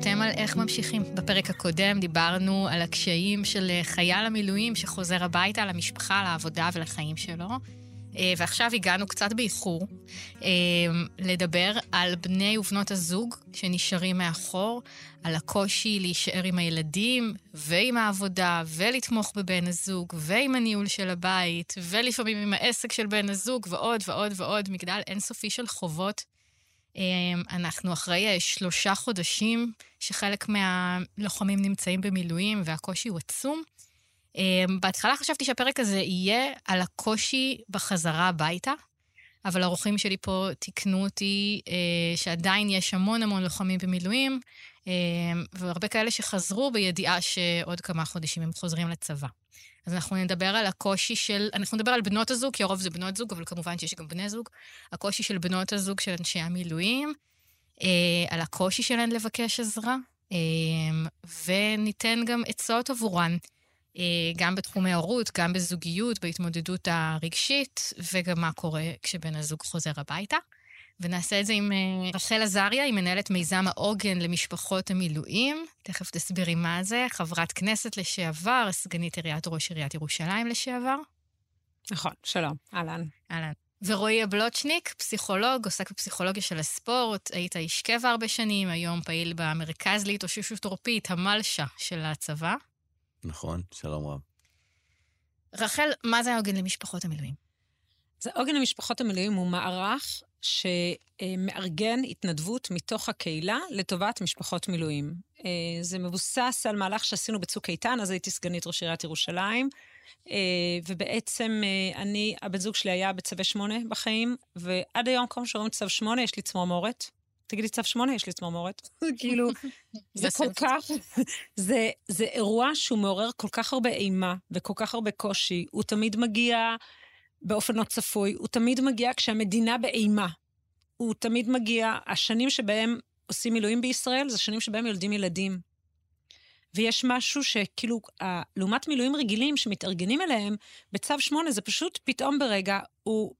ואתם על איך ממשיכים. בפרק הקודם דיברנו על הקשיים של חייל המילואים שחוזר הביתה למשפחה, לעבודה ולחיים שלו. אה, ועכשיו הגענו קצת באיחור אה, לדבר על בני ובנות הזוג שנשארים מאחור, על הקושי להישאר עם הילדים ועם העבודה ולתמוך בבן הזוג ועם הניהול של הבית ולפעמים עם העסק של בן הזוג ועוד ועוד ועוד מגדל אינסופי של חובות. אה, אנחנו אחרי שלושה חודשים שחלק מהלוחמים נמצאים במילואים והקושי הוא עצום. Um, בהתחלה חשבתי שהפרק הזה יהיה על הקושי בחזרה הביתה, אבל האורחים שלי פה תיקנו אותי uh, שעדיין יש המון המון לוחמים במילואים, uh, והרבה כאלה שחזרו בידיעה שעוד כמה חודשים הם חוזרים לצבא. אז אנחנו נדבר על הקושי של, אנחנו נדבר על בנות הזוג, כי הרוב זה בנות זוג, אבל כמובן שיש גם בני זוג. הקושי של בנות הזוג של אנשי המילואים, uh, על הקושי שלהן לבקש עזרה, uh, וניתן גם עצות עבורן. אה, גם בתחומי הורות, גם בזוגיות, בהתמודדות הרגשית, וגם מה קורה כשבן הזוג חוזר הביתה. ונעשה את זה עם אה, רחל עזריה, היא מנהלת מיזם העוגן למשפחות המילואים. תכף תסבירי מה זה. חברת כנסת לשעבר, סגנית עיריית ראש עיריית ירושלים לשעבר. נכון, שלום, אהלן. אהלן. ורועי הבלוצ'ניק, פסיכולוג, עוסק בפסיכולוגיה של הספורט, היית איש קבע הרבה שנים, היום פעיל במרכז להתאוששות עורפית, המלשה של הצבא. נכון, שלום רב. רחל, מה זה העוגן למשפחות המילואים? זה עוגן למשפחות המילואים הוא מערך שמארגן התנדבות מתוך הקהילה לטובת משפחות מילואים. אה, זה מבוסס על מהלך שעשינו בצוק איתן, אז הייתי סגנית ראש עיריית ירושלים, אה, ובעצם אה, אני, הבן זוג שלי היה בצווי שמונה בחיים, ועד היום, פעם שאומרים צו שמונה, יש לי צמרמורת. תגידי צו שמונה, יש לי צמרמורת. כאילו, זה כל כך, זה, זה אירוע שהוא מעורר כל כך הרבה אימה וכל כך הרבה קושי. הוא תמיד מגיע באופן לא צפוי, הוא תמיד מגיע כשהמדינה באימה. הוא תמיד מגיע, השנים שבהם עושים מילואים בישראל, זה שנים שבהם יולדים ילדים. ויש משהו שכאילו, לעומת מילואים רגילים שמתארגנים אליהם, בצו שמונה זה פשוט פתאום ברגע, הוא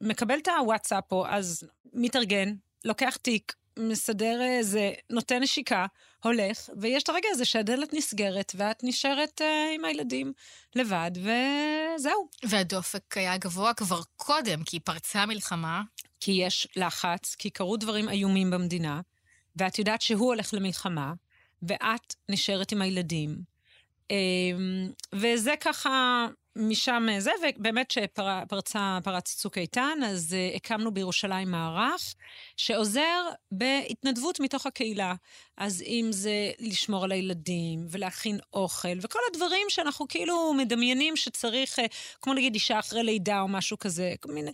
מקבל את הוואטסאפ פה, אז מתארגן, לוקח תיק, מסדר איזה, נותן נשיקה, הולך, ויש את הרגע הזה שהדלת נסגרת, ואת נשארת uh, עם הילדים לבד, וזהו. והדופק היה גבוה כבר קודם, כי פרצה מלחמה. כי יש לחץ, כי קרו דברים איומים במדינה, ואת יודעת שהוא הולך למלחמה, ואת נשארת עם הילדים. Um, וזה ככה משם זה, ובאמת שפרץ צוק איתן, אז uh, הקמנו בירושלים מערך שעוזר בהתנדבות מתוך הקהילה. אז אם זה לשמור על הילדים ולהכין אוכל, וכל הדברים שאנחנו כאילו מדמיינים שצריך, uh, כמו נגיד אישה אחרי לידה או משהו כזה, כל מיני...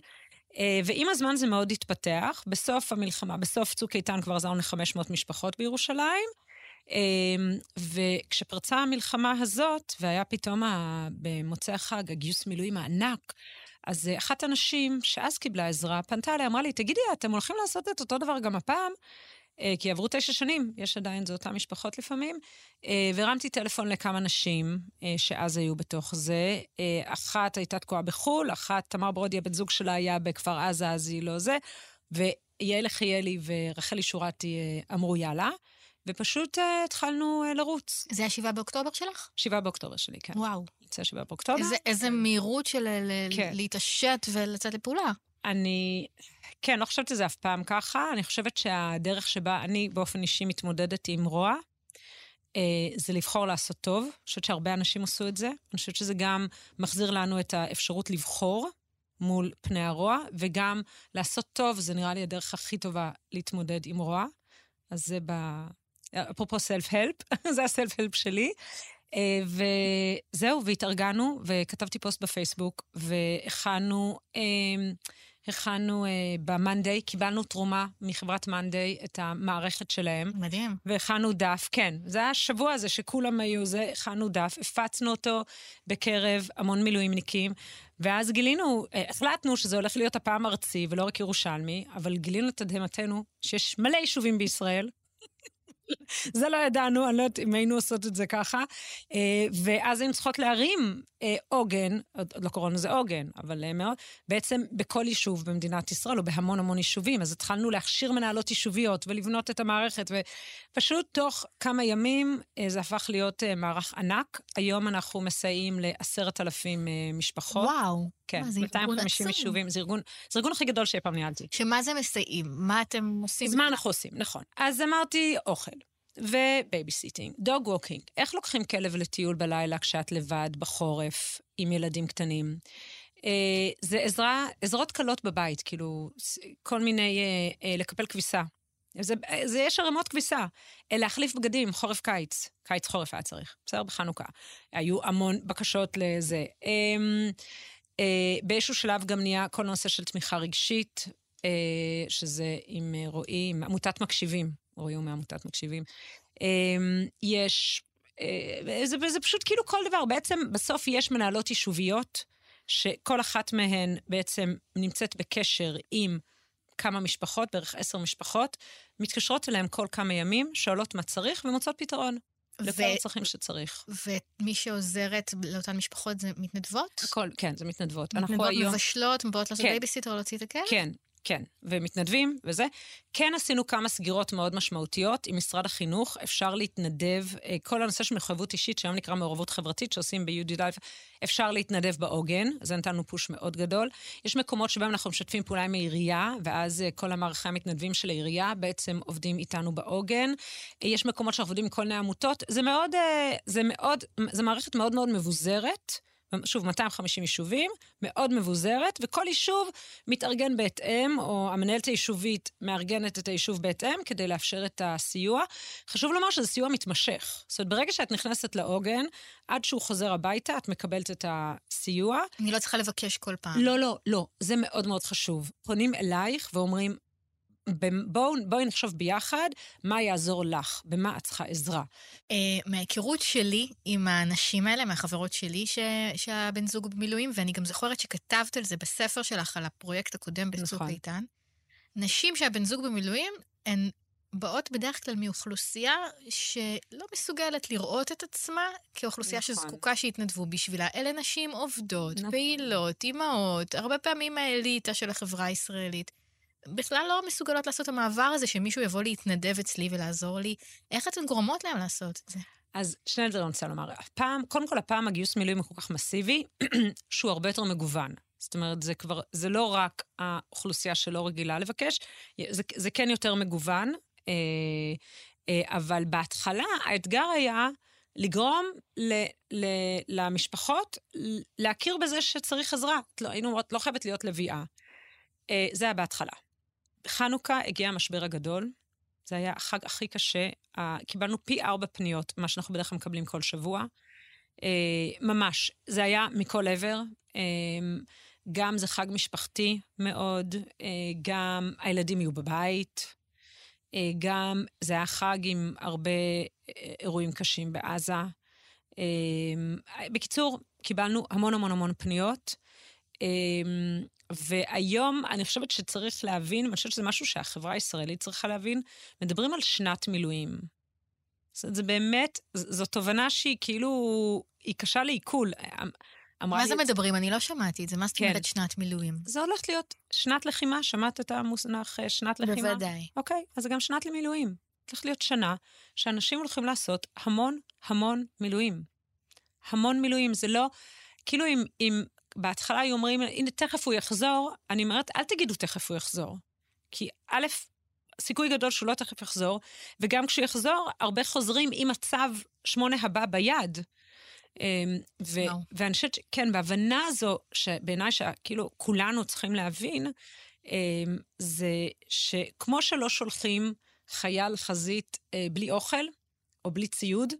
ועם הזמן זה מאוד התפתח. בסוף המלחמה, בסוף צוק איתן כבר עזרנו ל-500 משפחות בירושלים. אמ, וכשפרצה המלחמה הזאת, והיה פתאום במוצאי החג הגיוס מילואים הענק, אז אחת הנשים שאז קיבלה עזרה פנתה אליי, אמרה לי, תגידי, אתם הולכים לעשות את אותו דבר גם הפעם? אה, כי עברו תשע שנים, יש עדיין, זה אותן משפחות לפעמים, אה, והרמתי טלפון לכמה נשים אה, שאז היו בתוך זה. אחת הייתה תקועה בחו"ל, אחת, תמר ברודי, הבן זוג שלה היה בכפר עזה, אז היא לא זה, ויעל יחיאלי ורחלי שורתי אמרו יאללה. ופשוט uh, התחלנו uh, לרוץ. זה השבעה באוקטובר שלך? שבעה באוקטובר שלי, כן. וואו. זה השבעה באוקטובר. איזה, איזה מהירות של כן. להתעשת ולצאת לפעולה. אני, כן, לא חושבת שזה אף פעם ככה. אני חושבת שהדרך שבה אני באופן אישי מתמודדת עם רוע, אה, זה לבחור לעשות טוב. אני חושבת שהרבה אנשים עשו את זה. אני חושבת שזה גם מחזיר לנו את האפשרות לבחור מול פני הרוע, וגם לעשות טוב, זה נראה לי הדרך הכי טובה להתמודד עם רוע. אז זה ב... אפרופו סלף-הלפ, זה הסלף-הלפ שלי. אה, וזהו, והתארגנו, וכתבתי פוסט בפייסבוק, והכנו, אמ, הכנו אה, ב-Monday, קיבלנו תרומה מחברת Monday את המערכת שלהם. מדהים. והכנו דף, כן. זה היה השבוע הזה שכולם היו זה, הכנו דף, הפצנו אותו בקרב המון מילואימניקים, ואז גילינו, אה, החלטנו שזה הולך להיות הפעם ארצי ולא רק ירושלמי, אבל גילינו לתדהמתנו שיש מלא יישובים בישראל. זה לא ידענו, אני לא יודעת אם היינו עושות את זה ככה. אה, ואז היינו צריכות להרים אה, עוגן, עוד לא קוראים לזה עוגן, אבל אה, מאוד, בעצם בכל יישוב במדינת ישראל, או בהמון המון יישובים. אז התחלנו להכשיר מנהלות יישוביות ולבנות את המערכת, ופשוט תוך כמה ימים זה הפך להיות מערך ענק. היום אנחנו מסייעים לעשרת אלפים משפחות. וואו. כן, מה, זה 250 יישובים, זה ארגון, זה ארגון הכי גדול שאי פעם ניהלתי. שמה זה מסייעים? מה אתם עושים? אז מה אנחנו עושים, נכון. אז אמרתי אוכל. ו babysitting, dog walking. איך לוקחים כלב לטיול בלילה כשאת לבד, בחורף, עם ילדים קטנים? אה, זה עזרה, עזרות קלות בבית, כאילו, כל מיני, אה, אה, לקפל כביסה. זה, זה יש ערימות כביסה. אה, להחליף בגדים, חורף-קיץ. קיץ-חורף היה צריך, בסדר? בחנוכה. היו המון בקשות לזה. אה, אה, באיזשהו שלב גם נהיה כל נושא של תמיכה רגשית, אה, שזה עם אה, רועי, עם עמותת מקשיבים, רועי הוא מעמותת מקשיבים. יש, זה, זה פשוט כאילו כל דבר. בעצם בסוף יש מנהלות יישוביות, שכל אחת מהן בעצם נמצאת בקשר עם כמה משפחות, בערך עשר משפחות, מתקשרות אליהן כל כמה ימים, שואלות מה צריך ומוצאות פתרון. לכל הצרכים שצריך. ומי שעוזרת לאותן משפחות זה מתנדבות? הכל, כן, זה מתנדבות. מתנדבות היום... מבשלות, באות לעשות כן. בייביסיטר או להוציא את הכלב? כן, כן, ומתנדבים וזה. כן עשינו כמה סגירות מאוד משמעותיות עם משרד החינוך, אפשר להתנדב, אה, כל הנושא של מחויבות אישית, שהיום נקרא מעורבות חברתית, שעושים ב-UDL, אפשר להתנדב בעוגן, זה נתן לנו push מאוד גדול. יש מקומות שבהם אנחנו משתפים פעולה עם העירייה, ואז אה, כל המערכי המתנדבים של העירייה בעצם עובדים איתנו בעוגן. אה, יש מקומות שאנחנו עובדים עם כל מיני עמותות. זה מאוד, זה מאוד, זה מערכת מאוד מאוד מבוזרת. שוב, 250 יישובים, מאוד מבוזרת, וכל יישוב מתארגן בהתאם, או המנהלת היישובית מארגנת את היישוב בהתאם, כדי לאפשר את הסיוע. חשוב לומר שזה סיוע מתמשך. זאת אומרת, ברגע שאת נכנסת לעוגן, עד שהוא חוזר הביתה, את מקבלת את הסיוע. אני לא צריכה לבקש כל פעם. לא, לא, לא. זה מאוד מאוד חשוב. פונים אלייך ואומרים, בואו בוא נחשוב ביחד מה יעזור לך, במה את צריכה עזרה. Uh, מההיכרות שלי עם האנשים האלה, מהחברות שלי ש, שהבן זוג במילואים, ואני גם זוכרת שכתבת על זה בספר שלך, על הפרויקט הקודם בצוק נכון. איתן, נשים שהבן זוג במילואים, הן באות בדרך כלל מאוכלוסייה שלא מסוגלת לראות את עצמה כאוכלוסייה נכון. שזקוקה שיתנדבו בשבילה. אלה נשים עובדות, נכון. פעילות, אימהות, הרבה פעמים האליטה של החברה הישראלית. בכלל לא מסוגלות לעשות את המעבר הזה, שמישהו יבוא להתנדב אצלי ולעזור לי. איך אתן גורמות להם לעשות את זה? אז שני דברים אני רוצה לומר. הפעם, קודם כל, הפעם הגיוס מילואים הוא כל כך מסיבי, שהוא הרבה יותר מגוון. זאת אומרת, זה כבר, זה לא רק האוכלוסייה שלא רגילה לבקש, זה, זה כן יותר מגוון, אה, אה, אבל בהתחלה האתגר היה לגרום ל, ל, למשפחות להכיר בזה שצריך עזרה. לא, היינו אומרות, לא חייבת להיות לביאה. אה, זה היה בהתחלה. בחנוכה הגיע המשבר הגדול, זה היה החג הכי קשה. קיבלנו פי ארבע פניות, מה שאנחנו בדרך כלל מקבלים כל שבוע. אה, ממש, זה היה מכל עבר. אה, גם זה חג משפחתי מאוד, אה, גם הילדים יהיו בבית, גם זה היה חג עם הרבה אירועים קשים בעזה. בקיצור, קיבלנו המון המון המון פניות. והיום אני חושבת שצריך להבין, ואני חושבת שזה משהו שהחברה הישראלית צריכה להבין, מדברים על שנת מילואים. זאת זה באמת, זו תובנה שהיא כאילו, היא קשה לעיכול. אמ, מה זה מדברים? אני לא שמעתי את זה. מה זאת אומרת כן. שנת מילואים? זה הולך להיות שנת לחימה, שמעת את המונח אה, שנת לחימה? בוודאי. אוקיי, אז זה גם שנת למילואים. הולך להיות שנה שאנשים הולכים לעשות המון המון מילואים. המון מילואים, זה לא... כאילו אם, אם בהתחלה היו אומרים, הנה, תכף הוא יחזור, אני אומרת, אל תגידו תכף הוא יחזור. כי א', סיכוי גדול שהוא לא תכף יחזור, וגם כשהוא יחזור, הרבה חוזרים עם הצו שמונה הבא ביד. אמ, ו- no. ואני חושבת, כן, בהבנה הזו, שבעיניי שכאילו כולנו צריכים להבין, אמ, זה שכמו שלא שולחים חייל חזית אה, בלי אוכל, או בלי ציוד,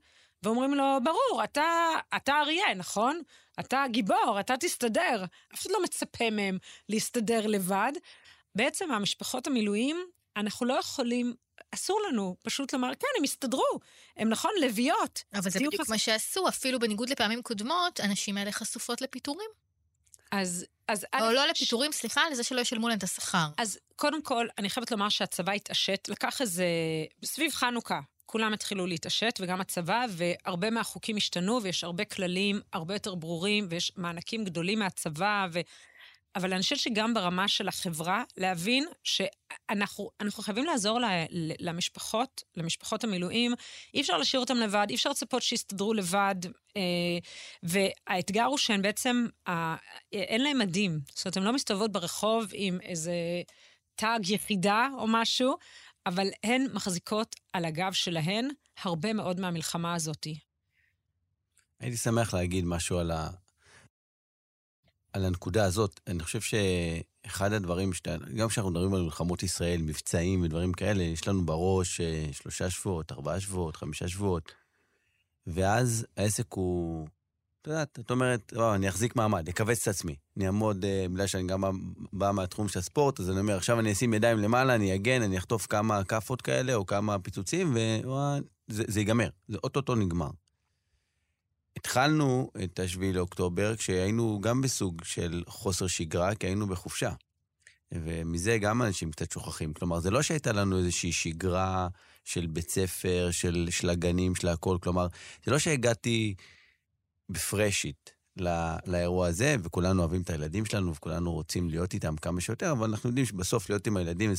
ואומרים לו, ברור, אתה, אתה אריה, נכון? אתה גיבור, אתה תסתדר. אף אחד לא מצפה מהם להסתדר לבד. בעצם המשפחות המילואים, אנחנו לא יכולים, אסור לנו פשוט לומר, כן, הם הסתדרו, הם נכון, לביאות. אבל זה בדיוק חס... מה שעשו, אפילו בניגוד לפעמים קודמות, הנשים האלה חשופות לפיטורים. אז... אז או אני... לא לפיטורים, ש... סליחה, לזה שלא ישלמו להם את השכר. אז קודם כל, אני חייבת לומר שהצבא התעשת, לקח איזה, סביב חנוכה, כולם התחילו להתעשת, וגם הצבא, והרבה מהחוקים השתנו, ויש הרבה כללים הרבה יותר ברורים, ויש מענקים גדולים מהצבא, ו... אבל אני חושבת שגם ברמה של החברה, להבין שאנחנו חייבים לעזור למשפחות, למשפחות המילואים. אי אפשר להשאיר אותם לבד, אי אפשר לצפות שיסתדרו לבד. אה, והאתגר הוא שהן בעצם, אין להם מדים. זאת אומרת, הן לא מסתובבות ברחוב עם איזה תג יחידה או משהו, אבל הן מחזיקות על הגב שלהן הרבה מאוד מהמלחמה הזאת. הייתי שמח להגיד משהו על, ה... על הנקודה הזאת. אני חושב שאחד הדברים, שאתה, גם כשאנחנו מדברים על מלחמות ישראל, מבצעים ודברים כאלה, יש לנו בראש אה, שלושה שבועות, ארבעה שבועות, חמישה שבועות, ואז העסק הוא את יודעת, את אומרת, וואו, אני אחזיק מעמד, אכווץ את עצמי. אני אעמוד, אה, בגלל שאני גם בא מהתחום של הספורט, אז אני אומר, עכשיו אני אשים ידיים למעלה, אני אגן, אני אחטוף כמה כאפות כאלה, או כמה פיצוצים, וזה ייגמר. זה אוטוטו נגמר. התחלנו את השביעי לאוקטובר כשהיינו גם בסוג של חוסר שגרה, כי היינו בחופשה. ומזה גם אנשים קצת שוכחים. כלומר, זה לא שהייתה לנו איזושהי שגרה של בית ספר, של, של הגנים, של הכל. כלומר, זה לא שהגעתי בפרשית לא, לאירוע הזה, וכולנו אוהבים את הילדים שלנו, וכולנו רוצים להיות איתם כמה שיותר, אבל אנחנו יודעים שבסוף להיות עם הילדים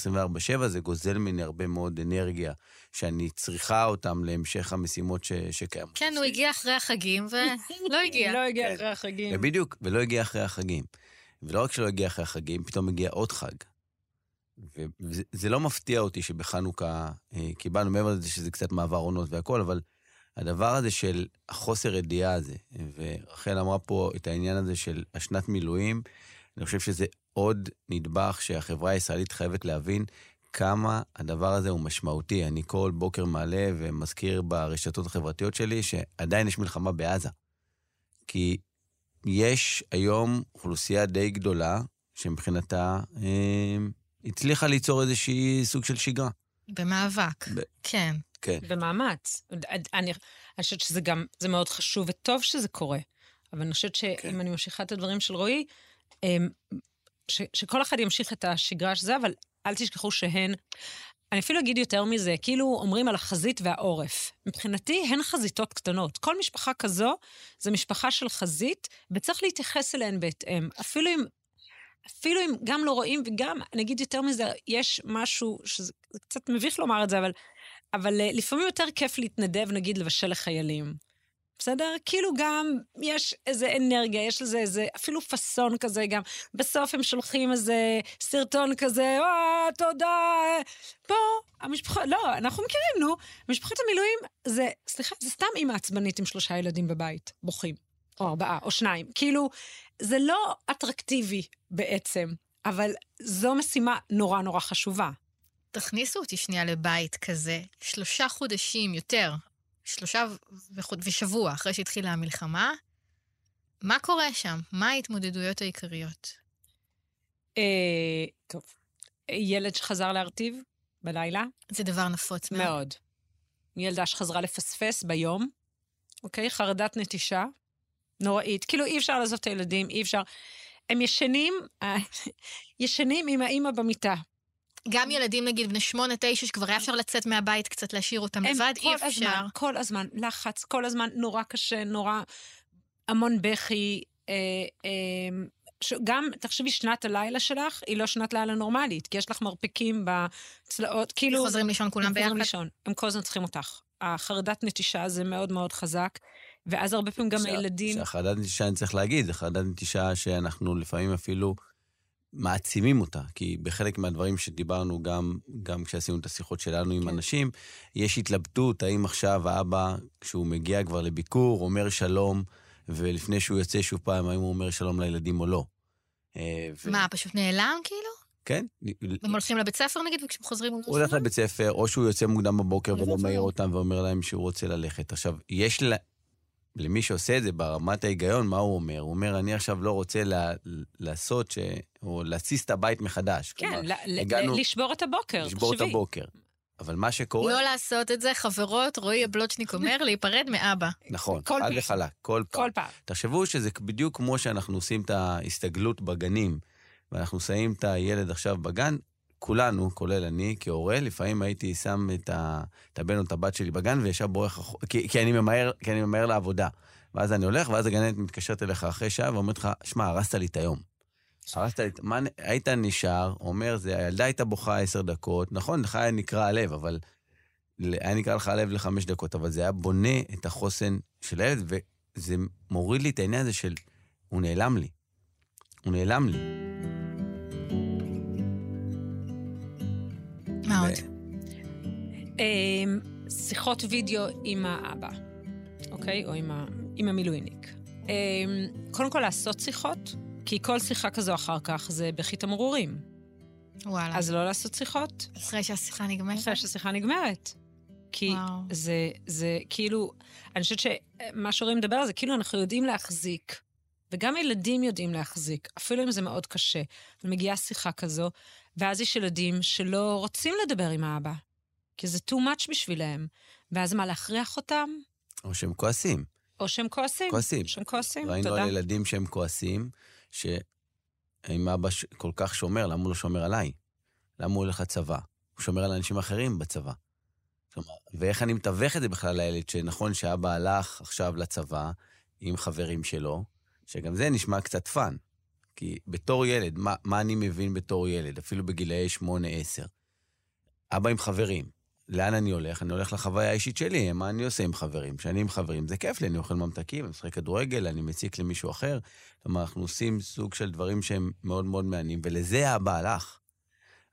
24-7 זה גוזל ממני הרבה מאוד אנרגיה, שאני צריכה אותם להמשך המשימות ש, שקיימות. כן, הוא הגיע אחרי החגים, ולא הגיע. לא הגיע אחרי החגים. בדיוק, ולא הגיע אחרי החגים. ולא רק שלא הגיע אחרי החגים, פתאום הגיע עוד חג. וזה לא מפתיע אותי שבחנוכה אה, קיבלנו, מעבר לזה שזה קצת מעבר עונות והכול, אבל הדבר הזה של החוסר ידיעה הזה, ורחל אמרה פה את העניין הזה של השנת מילואים, אני חושב שזה עוד נדבך שהחברה הישראלית חייבת להבין כמה הדבר הזה הוא משמעותי. אני כל בוקר מעלה ומזכיר ברשתות החברתיות שלי שעדיין יש מלחמה בעזה. כי יש היום אוכלוסייה די גדולה שמבחינתה אה, הצליחה ליצור איזושהי סוג של שגרה. במאבק, ב- כן. כן. במאמץ. אני, אני חושבת שזה גם, זה מאוד חשוב וטוב שזה קורה. אבל אני חושבת שאם כן. אני ממשיכה את הדברים של רועי, אמ, ש, שכל אחד ימשיך את השגרה של זה, אבל אל תשכחו שהן, אני אפילו אגיד יותר מזה, כאילו אומרים על החזית והעורף. מבחינתי, הן חזיתות קטנות. כל משפחה כזו זה משפחה של חזית, וצריך להתייחס אליהן בהתאם. אפילו אם אפילו אם גם לא רואים, וגם, אני אגיד יותר מזה, יש משהו, שזה קצת מביך לומר את זה, אבל אבל uh, לפעמים יותר כיף להתנדב, נגיד, לבשל לחיילים. בסדר? כאילו גם יש איזה אנרגיה, יש לזה איזה, אפילו פאסון כזה גם. בסוף הם שולחים איזה סרטון כזה, אה, תודה. פה, המשפחות, לא, אנחנו מכירים, נו. משפחות המילואים זה, סליחה, זה סתם אימא עצבנית עם שלושה ילדים בבית, בוכים. או ארבעה, או שניים. כאילו, זה לא אטרקטיבי בעצם, אבל זו משימה נורא נורא חשובה. תכניסו אותי שנייה לבית כזה, שלושה חודשים יותר, שלושה וחוד... ושבוע אחרי שהתחילה המלחמה, מה קורה שם? מה ההתמודדויות העיקריות? אה, טוב, ילד שחזר להרטיב בלילה. זה דבר נפוץ מאוד. מאוד. ילדה שחזרה לפספס ביום, אוקיי? חרדת נטישה, נוראית. כאילו, אי אפשר לעזוב את הילדים, אי אפשר... הם ישנים, אה, ישנים עם האימא במיטה. גם ילדים, נגיד, בני שמונה, תשע, שכבר היה אפשר לצאת מהבית קצת, להשאיר אותם לבד, אי אפשר. הזמן, כל הזמן, לחץ, כל הזמן, נורא קשה, נורא... המון בכי. אה, אה, גם, תחשבי, שנת הלילה שלך היא לא שנת לילה נורמלית, כי יש לך מרפקים בצלעות, כאילו... חוזרים לישון כולם ביחד? חוזרים לישון, הם כל הזמן צריכים אותך. החרדת נטישה זה מאוד מאוד חזק, ואז הרבה פעמים גם הילדים... שהחרדת נטישה, אני צריך להגיד, זה חרדת נטישה שאנחנו לפעמים אפילו... מעצימים אותה, כי בחלק מהדברים שדיברנו, גם, גם כשעשינו את השיחות שלנו עם כן. אנשים, יש התלבטות האם עכשיו האבא, כשהוא מגיע כבר לביקור, אומר שלום, ולפני שהוא יוצא שוב פעם, האם הוא אומר שלום לילדים או לא. אה, ו... מה, פשוט נעלם כאילו? כן. הם הולכים לבית ספר נגיד, וכשהם חוזרים הוא הולך לבית ספר, או שהוא יוצא מוקדם בבוקר ולא מעיר אותם ואומר להם שהוא רוצה ללכת. עכשיו, יש לה... למי שעושה את זה ברמת ההיגיון, מה הוא אומר? הוא אומר, אני עכשיו לא רוצה לה, לעשות, ש... או להתסיס את הבית מחדש. כן, כלומר, ל- הגענו... לשבור את הבוקר, לשבור את הבוקר. אבל מה שקורה... לא לעשות את זה, חברות, רועי הבלוצ'ניק אומר, להיפרד מאבא. נכון, חד וחלק, כל פעם. כל פעם. תחשבו שזה בדיוק כמו שאנחנו עושים את ההסתגלות בגנים, ואנחנו שמים את הילד עכשיו בגן, כולנו, כולל אני, כהורה, לפעמים הייתי שם את, ה, את הבן או את הבת שלי בגן וישר בורח, כי, כי, אני ממהר, כי אני ממהר לעבודה. ואז אני הולך, ואז הגננת מתקשרת אליך אחרי שעה ואומרת לך, שמע, הרסת לי את היום. הרסת לי, מה, היית נשאר, אומר, זה, הילדה הייתה בוכה עשר דקות, נכון, לך היה נקרע הלב, אבל היה נקרא לך הלב לחמש דקות, אבל זה היה בונה את החוסן של הילד, וזה מוריד לי את העניין הזה של, הוא נעלם לי. הוא נעלם לי. מה עוד? אמ, שיחות וידאו עם האבא, אוקיי? או עם, ה... עם המילואיניק. אמ, קודם כל לעשות שיחות, כי כל שיחה כזו אחר כך זה בכי תמרורים. וואלה. אז לא לעשות שיחות. אחרי שהשיחה נגמרת? אחרי שהשיחה נגמרת. כי וואו. זה, זה כאילו, אני חושבת שמה שהורים מדבר על זה, כאילו אנחנו יודעים להחזיק, וגם ילדים יודעים להחזיק, אפילו אם זה מאוד קשה. ומגיעה שיחה כזו, ואז יש ילדים שלא רוצים לדבר עם האבא, כי זה too much בשבילם. ואז מה, להכריח אותם? או שהם כועסים. או שהם כועסים. כועסים. שהם כועסים, ראינו תודה. על ילדים שהם כועסים, שאם אבא ש- כל כך שומר, למה הוא לא שומר עליי? למה הוא הולך לצבא? הוא שומר על אנשים אחרים בצבא. כלומר, ואיך אני מתווך את זה בכלל לילד, שנכון שאבא הלך עכשיו לצבא עם חברים שלו, שגם זה נשמע קצת fun. כי בתור ילד, מה, מה אני מבין בתור ילד, אפילו בגילאי 8-10? אבא עם חברים. לאן אני הולך? אני הולך לחוויה האישית שלי, מה אני עושה עם חברים? כשאני עם חברים, זה כיף לי, אני אוכל ממתקים, אני משחק כדורגל, אני מציק למישהו אחר. כלומר, אנחנו עושים סוג של דברים שהם מאוד מאוד מעניינים, ולזה האבא הלך.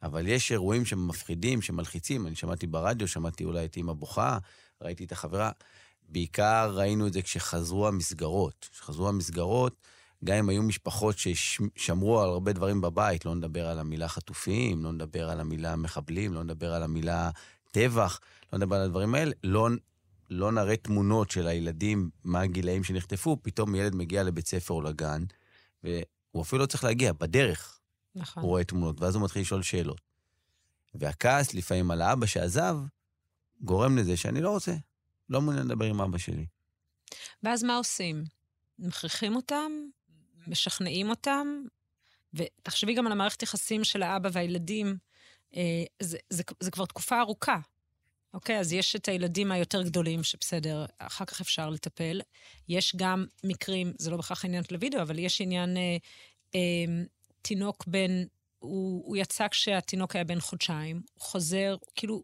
אבל יש אירועים שמפחידים, שמלחיצים. אני שמעתי ברדיו, שמעתי אולי את אמא בוכה, ראיתי את החברה. בעיקר ראינו את זה כשחזרו המסגרות. כשחזרו המסגרות, גם אם היו משפחות ששמרו על הרבה דברים בבית, לא נדבר על המילה חטופים, לא נדבר על המילה מחבלים, לא נדבר על המילה טבח, לא נדבר על הדברים האלה, לא, לא נראה תמונות של הילדים, מה הגילאים שנחטפו, פתאום ילד מגיע לבית ספר או לגן, והוא אפילו לא צריך להגיע, בדרך נכון. הוא רואה תמונות, ואז הוא מתחיל לשאול שאלות. והכעס לפעמים על האבא שעזב, גורם לזה שאני לא רוצה, לא מעוניין לדבר עם אבא שלי. ואז מה עושים? מכריחים אותם? משכנעים אותם? ותחשבי גם על המערכת יחסים של האבא והילדים. אה, זה, זה, זה כבר תקופה ארוכה. אוקיי, אז יש את הילדים היותר גדולים, שבסדר, אחר כך אפשר לטפל. יש גם מקרים, זה לא בהכרח עניין של הוידאו, אבל יש עניין אה, אה, תינוק בן, הוא, הוא יצא כשהתינוק היה בן חודשיים, הוא חוזר, כאילו,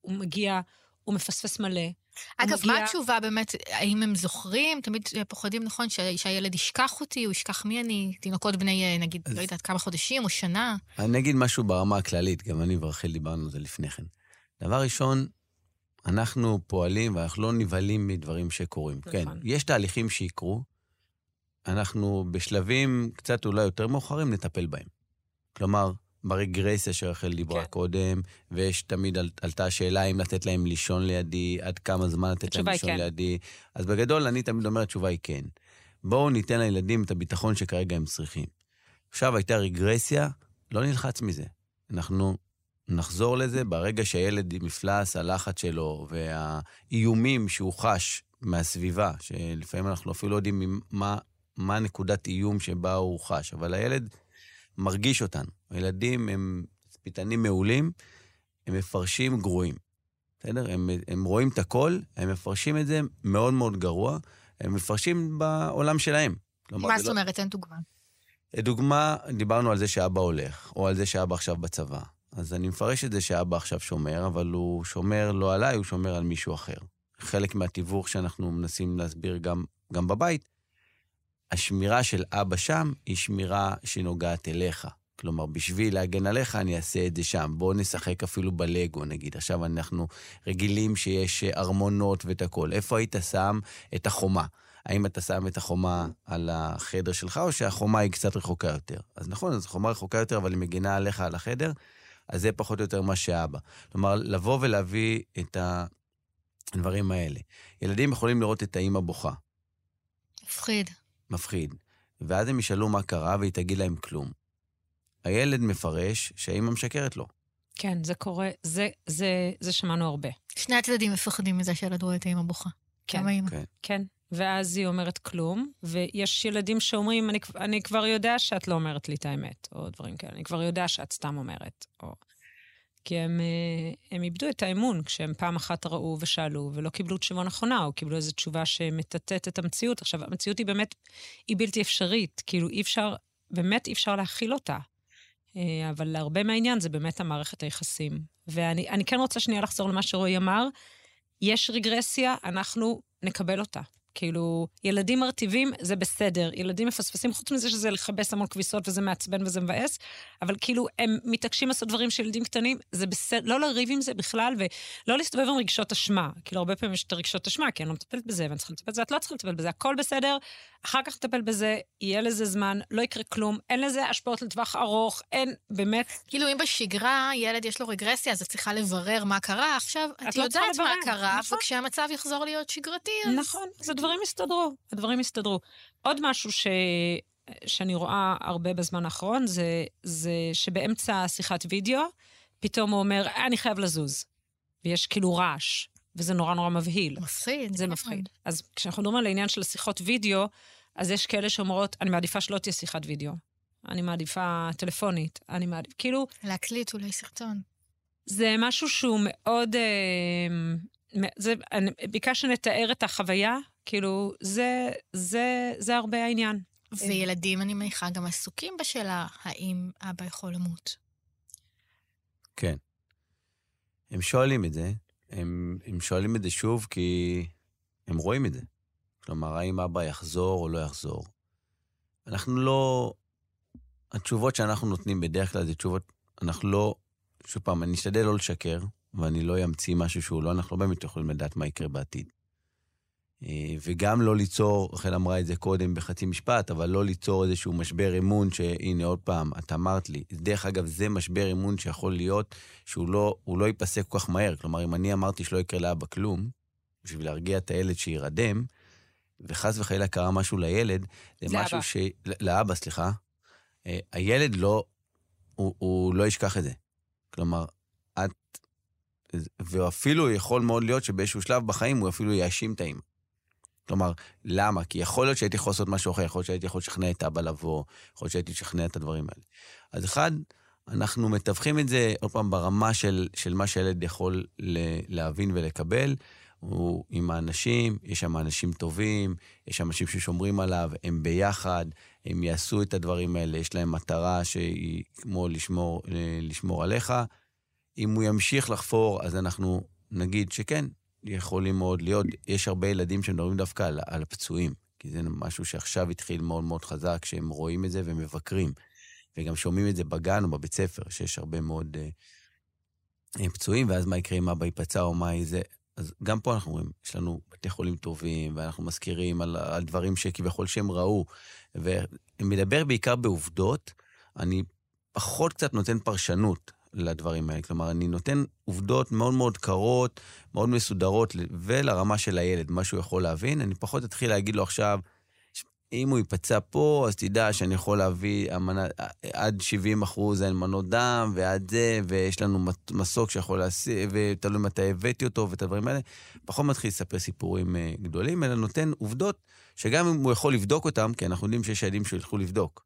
הוא מגיע, הוא מפספס מלא. אגב, מגיע- מה התשובה באמת? האם הם זוכרים? תמיד פוחדים, נכון, ש- שהילד ישכח אותי, הוא ישכח מי אני, תינוקות בני, אה, נגיד, אז- לא יודעת, כמה חודשים או שנה. אני אגיד משהו ברמה הכללית, גם אני ורחל דיברנו על זה לפני כן. דבר ראשון, אנחנו פועלים ואנחנו לא נבהלים מדברים שקורים. נכון. כן, יש תהליכים שיקרו, אנחנו בשלבים קצת אולי יותר מאוחרים נטפל בהם. כלומר, ברגרסיה שרחל דיברה כן. קודם, ויש תמיד על, עלתה השאלה אם לתת להם לישון לידי, עד כמה זמן לתת להם לישון כן. לידי. אז בגדול, אני תמיד אומר, התשובה היא כן. בואו ניתן לילדים את הביטחון שכרגע הם צריכים. עכשיו הייתה רגרסיה, לא נלחץ מזה. אנחנו נחזור לזה ברגע שהילד עם מפלס הלחץ שלו והאיומים שהוא חש מהסביבה, שלפעמים אנחנו אפילו לא יודעים מה, מה נקודת איום שבה הוא חש, אבל הילד מרגיש אותנו. הילדים הם תצפיתנים מעולים, הם מפרשים גרועים. בסדר? הם, הם רואים את הכל, הם מפרשים את זה מאוד מאוד גרוע, הם מפרשים בעולם שלהם. כלומר, מה זאת לא- אומרת? תן דוגמה. לדוגמה, דיברנו על זה שאבא הולך, או על זה שאבא עכשיו בצבא. אז אני מפרש את זה שאבא עכשיו שומר, אבל הוא שומר לא עליי, הוא שומר על מישהו אחר. חלק מהתיווך שאנחנו מנסים להסביר גם, גם בבית, השמירה של אבא שם היא שמירה שנוגעת אליך. כלומר, בשביל להגן עליך, אני אעשה את זה שם. בואו נשחק אפילו בלגו, נגיד. עכשיו אנחנו רגילים שיש ארמונות ואת הכול. איפה היית שם את החומה? האם אתה שם את החומה על החדר שלך, או שהחומה היא קצת רחוקה יותר? אז נכון, אז חומה רחוקה יותר, אבל היא מגינה עליך על החדר, אז זה פחות או יותר מה שאבא. כלומר, לבוא ולהביא את הדברים האלה. ילדים יכולים לראות את האימא בוכה, מפחיד. מפחיד, ואז הם ישאלו מה קרה, והיא תגיד להם כלום. הילד מפרש שהאימא משקרת לו. כן, זה קורה, זה, זה, זה שמענו הרבה. שני הצדדים מפחדים מזה שהילד רואה את האמא בוכה. כן, גם. כן. כן. ואז היא אומרת כלום, ויש ילדים שאומרים, אני, אני כבר יודע שאת לא אומרת לי את האמת, או דברים כאלה, אני כבר יודע שאת סתם אומרת. או... כי הם, אה, הם איבדו את האמון כשהם פעם אחת ראו ושאלו ולא קיבלו תשובה נכונה, או קיבלו איזו תשובה שמטאטאת את המציאות. עכשיו, המציאות היא באמת, היא בלתי אפשרית. כאילו, אי אפשר, באמת אי אפשר להכיל אותה. אה, אבל להרבה מהעניין זה באמת המערכת היחסים. ואני כן רוצה שנייה לחזור למה שרועי אמר. יש רגרסיה, אנחנו נקבל אותה. כאילו, ילדים מרטיבים זה בסדר, ילדים מפספסים, חוץ מזה שזה לכבס המון כביסות וזה מעצבן וזה מבאס, אבל כאילו, הם מתעקשים לעשות דברים של ילדים קטנים, זה בסדר, לא לריב עם זה בכלל, ולא להסתובב עם רגשות אשמה. כאילו, הרבה פעמים יש את הרגשות אשמה, כי אני לא מטפלת בזה, ואני צריכה לטפל בזה, את לא צריכה לטפל בזה, הכל בסדר, אחר כך נטפל בזה, יהיה לזה זמן, לא יקרה כלום, אין לזה השפעות לטווח ארוך, אין, באמת. כאילו, אם בשגרה ילד יש לו רגרסיה, אז את צריכה לברר מה קרה, עכשיו את, לא יודעת מה קרה, נכון. וכשהמצב יחזור להיות שגרתי, אז... נכון, אז הדברים יסתדרו, הדברים יסתדרו. עוד משהו ש... שאני רואה הרבה בזמן האחרון, זה, זה שבאמצע שיחת וידאו, פתאום הוא אומר, אני חייב לזוז. ויש כאילו רעש. וזה נורא נורא מבהיל. מפחיד. זה מפחיד. אז כשאנחנו מדברים על העניין של שיחות וידאו, אז יש כאלה שאומרות, אני מעדיפה שלא תהיה שיחת וידאו. אני מעדיפה טלפונית. אני מעדיפה, כאילו... להקליט אולי סרטון. זה משהו שהוא מאוד... אה, זה, אני, ביקש שנתאר את החוויה, כאילו, זה, זה, זה הרבה העניין. וילדים, אני מניחה, גם עסוקים בשאלה האם אבא יכול למות. כן. הם שואלים את זה, הם, הם שואלים את זה שוב כי הם רואים את זה. כלומר, האם אבא יחזור או לא יחזור. אנחנו לא... התשובות שאנחנו נותנים בדרך כלל זה תשובות, אנחנו לא... שוב פעם, אני אשתדל לא לשקר, ואני לא אמציא משהו שהוא לא, אנחנו לא באמת יכולים לדעת מה יקרה בעתיד. אה, וגם לא ליצור, רחל אמרה את זה קודם בחצי משפט, אבל לא ליצור איזשהו משבר אמון, שהנה עוד פעם, את אמרת לי. דרך אגב, זה משבר אמון שיכול להיות שהוא לא, לא ייפסק כל כך מהר. כלומר, אם אני אמרתי שלא יקרה לאבא כלום, בשביל להרגיע את הילד שירדם, וחס וחלילה קרה משהו לילד, זה לאבא. משהו ש... לאבא, סליחה. אה, הילד לא, הוא, הוא לא ישכח את זה. כלומר, את... ואפילו יכול מאוד להיות שבאיזשהו שלב בחיים הוא אפילו יאשים את האמא. כלומר, למה? כי יכול להיות שהייתי יכול לעשות משהו אחר, יכול להיות שהייתי יכול לשכנע את אבא לבוא, יכול להיות שהייתי לשכנע את הדברים האלה. אז אחד, אנחנו מתווכים את זה, עוד פעם, ברמה של, של מה שילד יכול להבין ולקבל. הוא עם האנשים, יש שם אנשים טובים, יש שם אנשים ששומרים עליו, הם ביחד, הם יעשו את הדברים האלה, יש להם מטרה שהיא כמו לשמור, לשמור עליך. אם הוא ימשיך לחפור, אז אנחנו נגיד שכן, יכולים מאוד להיות, יש הרבה ילדים שמדברים דווקא על, על הפצועים, כי זה משהו שעכשיו התחיל מאוד מאוד חזק, שהם רואים את זה ומבקרים. וגם שומעים את זה בגן או בבית ספר, שיש הרבה מאוד uh, פצועים, ואז מה יקרה אם אבא ייפצע או מה זה. אז גם פה אנחנו רואים, יש לנו בתי חולים טובים, ואנחנו מזכירים על, על דברים שכביכול שהם ראו, ומדבר בעיקר בעובדות. אני פחות קצת נותן פרשנות לדברים האלה. כלומר, אני נותן עובדות מאוד מאוד קרות, מאוד מסודרות, ולרמה של הילד, מה שהוא יכול להבין. אני פחות אתחיל להגיד לו עכשיו, אם הוא ייפצע פה, אז תדע שאני יכול להביא המנה, עד 70 אחוז אין מנות דם, ועד זה, ויש לנו מסוק שיכול להסיע, ותלוי מתי הבאתי אותו, ואת הדברים האלה. פחות מתחיל לספר סיפורים uh, גדולים, אלא נותן עובדות שגם אם הוא יכול לבדוק אותם, כי אנחנו יודעים שיש ילדים שילכו לבדוק.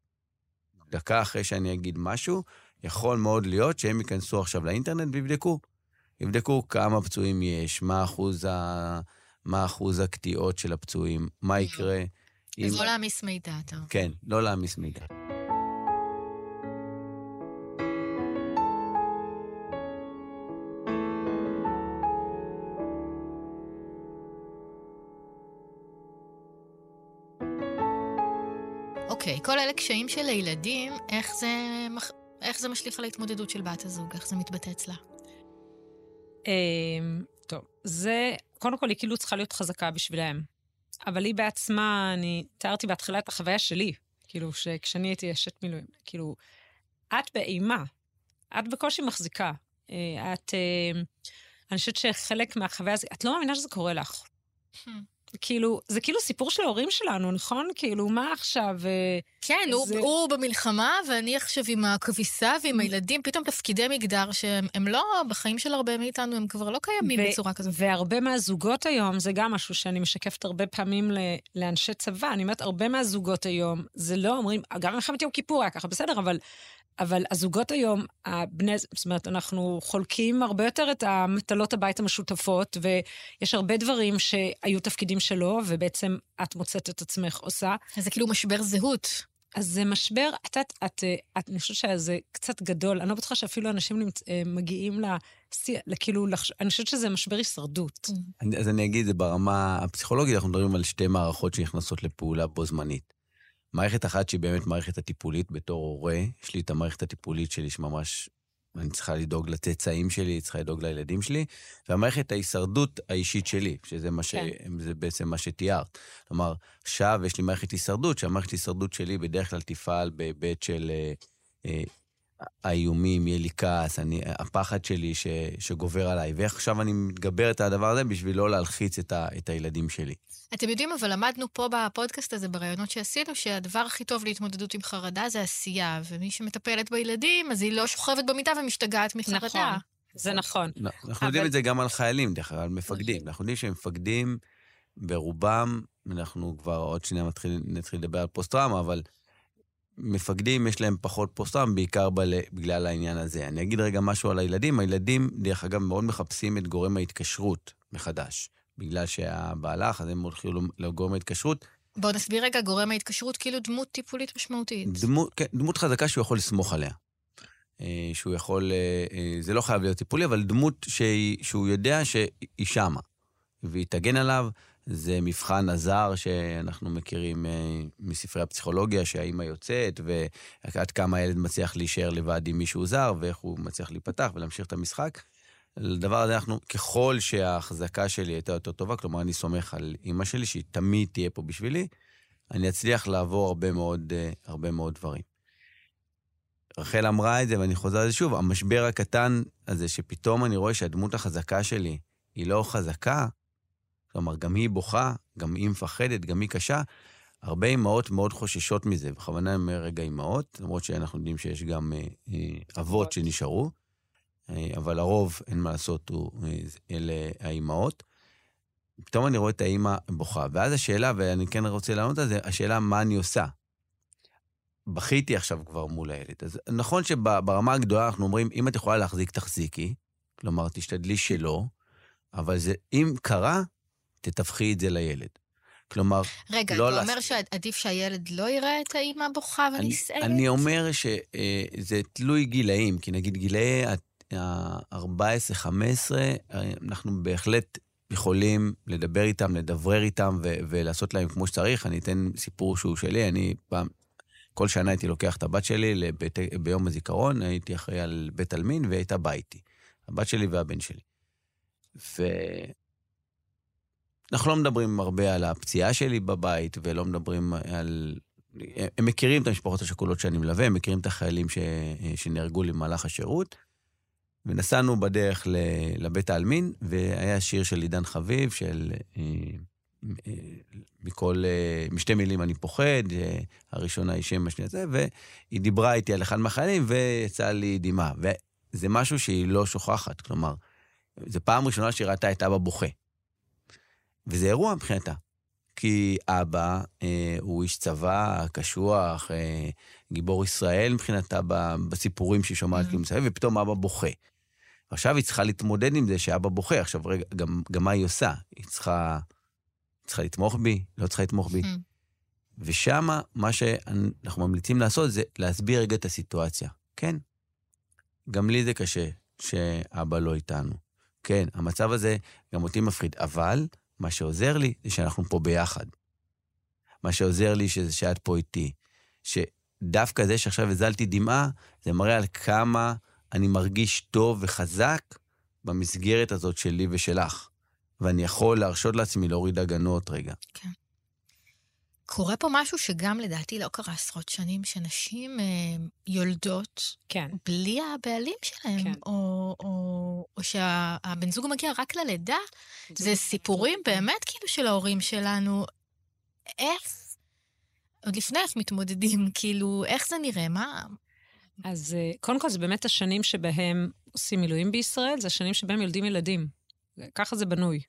דקה אחרי שאני אגיד משהו, יכול מאוד להיות שהם ייכנסו עכשיו לאינטרנט ויבדקו. יבדקו כמה פצועים יש, מה אחוז, ה... מה אחוז הקטיעות של הפצועים, מה יקרה. אז אם... לא להעמיס מידע, אתה אומר. כן, לא להעמיס מידע. אוקיי, כל אלה קשיים של הילדים, איך זה איך זה משליך על ההתמודדות של בת הזוג? איך זה מתבטא אצלה? אמ, טוב, זה, קודם כל, היא כאילו צריכה להיות חזקה בשבילם. אבל היא בעצמה, אני תיארתי בהתחלה את החוויה שלי, כאילו, שכשאני הייתי אשת מילואים, כאילו, את באימה, את בקושי מחזיקה. אה, את, אה, אני חושבת שחלק מהחוויה הזאת, את לא מאמינה שזה קורה לך. כאילו, זה כאילו סיפור של ההורים שלנו, נכון? כאילו, מה עכשיו? אה, כן, זה... הוא, הוא במלחמה, ואני עכשיו עם הכביסה ועם הילדים, פתאום תפקידי מגדר שהם לא, בחיים של הרבה מאיתנו, הם כבר לא קיימים ו- בצורה כזאת. והרבה מהזוגות היום, זה גם משהו שאני משקפת הרבה פעמים ל- לאנשי צבא, אני אומרת, הרבה מהזוגות היום, זה לא אומרים, גם במלחמת יום כיפור היה ככה, בסדר, אבל אבל הזוגות היום, הבני, זאת אומרת, אנחנו חולקים הרבה יותר את המטלות הבית המשותפות, ויש הרבה דברים שהיו תפקידים שלו, ובעצם את מוצאת את עצמך עושה. אז זה כאילו משבר זהות. אז זה משבר, את יודעת, את, את, אני חושבת שזה קצת גדול. אני לא בטוחה שאפילו אנשים נמצ, אה, מגיעים לשיא, כאילו, לחש... אני חושבת שזה משבר הישרדות. אני, אז אני אגיד, זה ברמה הפסיכולוגית, אנחנו מדברים על שתי מערכות שנכנסות לפעולה בו זמנית. מערכת אחת שהיא באמת מערכת הטיפולית בתור הורה, יש לי את המערכת הטיפולית שלי שממש, אני צריכה לדאוג לצאצאים שלי, צריכה לדאוג לילדים שלי, והמערכת ההישרדות האישית שלי, שזה מה ש... כן. זה בעצם מה שתיארת. כלומר, עכשיו יש לי מערכת הישרדות, שהמערכת הישרדות שלי בדרך כלל תפעל בהיבט של אה, אה, האיומים, יהיה לי כעס, אני, הפחד שלי ש, שגובר עליי, ואיך עכשיו אני מתגבר את הדבר הזה בשביל לא להלחיץ את, ה, את הילדים שלי. אתם יודעים, אבל למדנו פה בפודקאסט הזה, בראיונות שעשינו, שהדבר הכי טוב להתמודדות עם חרדה זה עשייה, ומי שמטפלת בילדים, אז היא לא שוכבת במיטה ומשתגעת מחרדה. נכון, זה נכון. לא, אנחנו אבל... יודעים את זה גם על חיילים, דרך אגב, על מפקדים. נכון. אנחנו יודעים שמפקדים, ברובם, אנחנו כבר עוד שנייה נתחיל לדבר על פוסט-טראומה, אבל מפקדים יש להם פחות פוסט-טראומה, בעיקר בגלל העניין הזה. אני אגיד רגע משהו על הילדים. הילדים, דרך אגב, מאוד מחפשים את גורם ההתקשרות מחדש. בגלל שהאבא הלך, אז הם הולכים לגורם ההתקשרות. בוא נסביר רגע, גורם ההתקשרות כאילו דמות טיפולית משמעותית. דמות, כן, דמות חזקה שהוא יכול לסמוך עליה. אה, שהוא יכול, אה, אה, זה לא חייב להיות טיפולי, אבל דמות שהיא, שהוא יודע שהיא שמה, והיא תגן עליו, זה מבחן הזר שאנחנו מכירים מספרי הפסיכולוגיה, שהאימא יוצאת, ועד כמה הילד מצליח להישאר לבד עם מישהו זר, ואיך הוא מצליח להיפתח ולהמשיך את המשחק. לדבר הזה אנחנו, ככל שההחזקה שלי הייתה יותר טובה, כלומר, אני סומך על אימא שלי, שהיא תמיד תהיה פה בשבילי, אני אצליח לעבור הרבה מאוד, אה, הרבה מאוד דברים. רחל אמרה את זה, ואני חוזר לזה שוב, המשבר הקטן הזה, שפתאום אני רואה שהדמות החזקה שלי היא לא חזקה, כלומר, גם היא בוכה, גם היא מפחדת, גם היא קשה. הרבה אימהות מאוד חוששות מזה, בכוונה אני אומר רגע אימהות, למרות שאנחנו יודעים שיש גם אה, אה, אבות שנשארו, אבל הרוב, אין מה לעשות, הוא, אה, אלה האימהות. פתאום אני רואה את האימא בוכה, ואז השאלה, ואני כן רוצה לענות על זה, השאלה מה אני עושה. בכיתי עכשיו כבר מול הילד. אז נכון שברמה הגדולה אנחנו אומרים, אם את יכולה להחזיק, תחזיקי. כלומר, תשתדלי שלא, אבל זה, אם קרה, תתווכי את זה לילד. כלומר, רגע, לא... רגע, אתה אומר שעדיף שהילד לא יראה את האימא בוכה ונסערת? אני, אני אומר שזה אה, תלוי גילאים, כי נגיד גילאי ה-14-15, אנחנו בהחלט יכולים לדבר איתם, לדברר איתם ו- ולעשות להם כמו שצריך. אני אתן סיפור שהוא שלי, אני פעם, כל שנה הייתי לוקח את הבת שלי לבית, ביום הזיכרון, הייתי אחראי על בית עלמין והיא הייתה בא איתי. הבת שלי והבן שלי. ו... אנחנו לא מדברים הרבה על הפציעה שלי בבית, ולא מדברים על... הם מכירים את המשפחות השכולות שאני מלווה, הם מכירים את החיילים ש... שנהרגו לי במהלך השירות. ונסענו בדרך לבית העלמין, והיה שיר של עידן חביב, של אה, אה, מכל, אה, משתי מילים אני פוחד, הראשונה היא שם, השנייה זה, והיא דיברה איתי על אחד מהחיילים, ויצאה לי דמעה. וזה משהו שהיא לא שוכחת, כלומר, זו פעם ראשונה שהיא ראתה את אבא בוכה. וזה אירוע מבחינתה. כי אבא אה, הוא איש צבא, קשוח, אה, גיבור ישראל מבחינתה בסיפורים שהיא שומעת mm. כאילו מסביב, ופתאום אבא בוכה. עכשיו היא צריכה להתמודד עם זה שאבא בוכה. עכשיו, רגע, גם, גם מה היא עושה? היא צריכה, צריכה לתמוך בי? לא צריכה לתמוך בי? Mm. ושמה, מה שאנחנו ממליצים לעשות זה להסביר רגע את הסיטואציה. כן, גם לי זה קשה שאבא לא איתנו. כן, המצב הזה גם אותי מפחיד, אבל מה שעוזר לי זה שאנחנו פה ביחד. מה שעוזר לי שזה שאת פה איתי. שדווקא זה שעכשיו הזלתי דמעה, זה מראה על כמה אני מרגיש טוב וחזק במסגרת הזאת שלי ושלך. ואני יכול להרשות לעצמי להוריד הגנות רגע. כן. קורה פה משהו שגם לדעתי לא קרה עשרות שנים, שנשים אה, יולדות כן. בלי הבעלים שלהם, כן. או, או, או שהבן זוג מגיע רק ללידה. זה, זה סיפורים זה... באמת כאילו של ההורים שלנו. איך, עוד לפני איך מתמודדים, כאילו, איך זה נראה? מה... אז אה, קודם כל, זה באמת השנים שבהם עושים מילואים בישראל, זה השנים שבהם יולדים ילדים. ככה זה בנוי.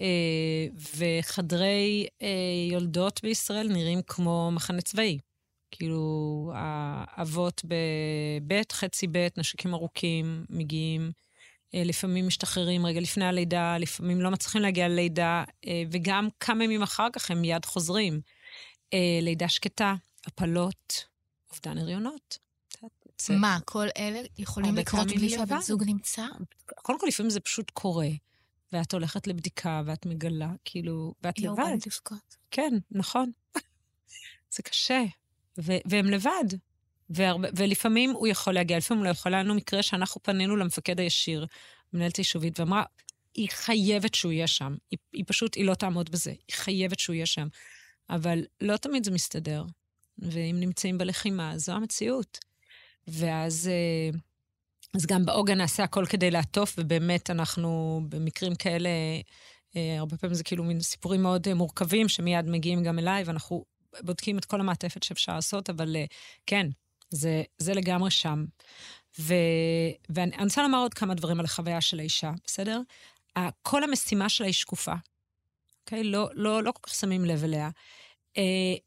אה, וחדרי אה, יולדות בישראל נראים כמו מחנה צבאי. כאילו, האבות בבית, חצי בית, נשקים ארוכים, מגיעים, לפעמים משתחררים רגע לפני הלידה, לפעמים לא מצליחים להגיע ללידה, וגם כמה ימים אחר כך הם מיד חוזרים. לידה שקטה, הפלות, אובדן הריונות. מה, כל אלה יכולים לקרות בלי שהבן זוג נמצא? קודם כל, לפעמים זה פשוט קורה. ואת הולכת לבדיקה, ואת מגלה, כאילו, ואת לבד. יואו, לבכות. כן, נכון. זה קשה. ו- והם לבד. והרבה, ולפעמים הוא יכול להגיע, לפעמים הוא לא יכול. היה לנו מקרה שאנחנו פנינו למפקד הישיר, מנהלת היישובית, ואמרה, היא חייבת שהוא יהיה שם. היא, היא פשוט, היא לא תעמוד בזה. היא חייבת שהוא יהיה שם. אבל לא תמיד זה מסתדר. ואם נמצאים בלחימה, זו המציאות. ואז אה, אז גם בעוגן נעשה הכל כדי לעטוף, ובאמת אנחנו במקרים כאלה, אה, הרבה פעמים זה כאילו מין סיפורים מאוד אה, מורכבים, שמיד מגיעים גם אליי, ואנחנו בודקים את כל המעטפת שאפשר לעשות, אבל כן, זה, זה לגמרי שם. ו, ואני רוצה לומר עוד כמה דברים על החוויה של האישה, בסדר? כל המשימה שלה היא שקופה, אוקיי? לא, לא, לא כל כך שמים לב אליה.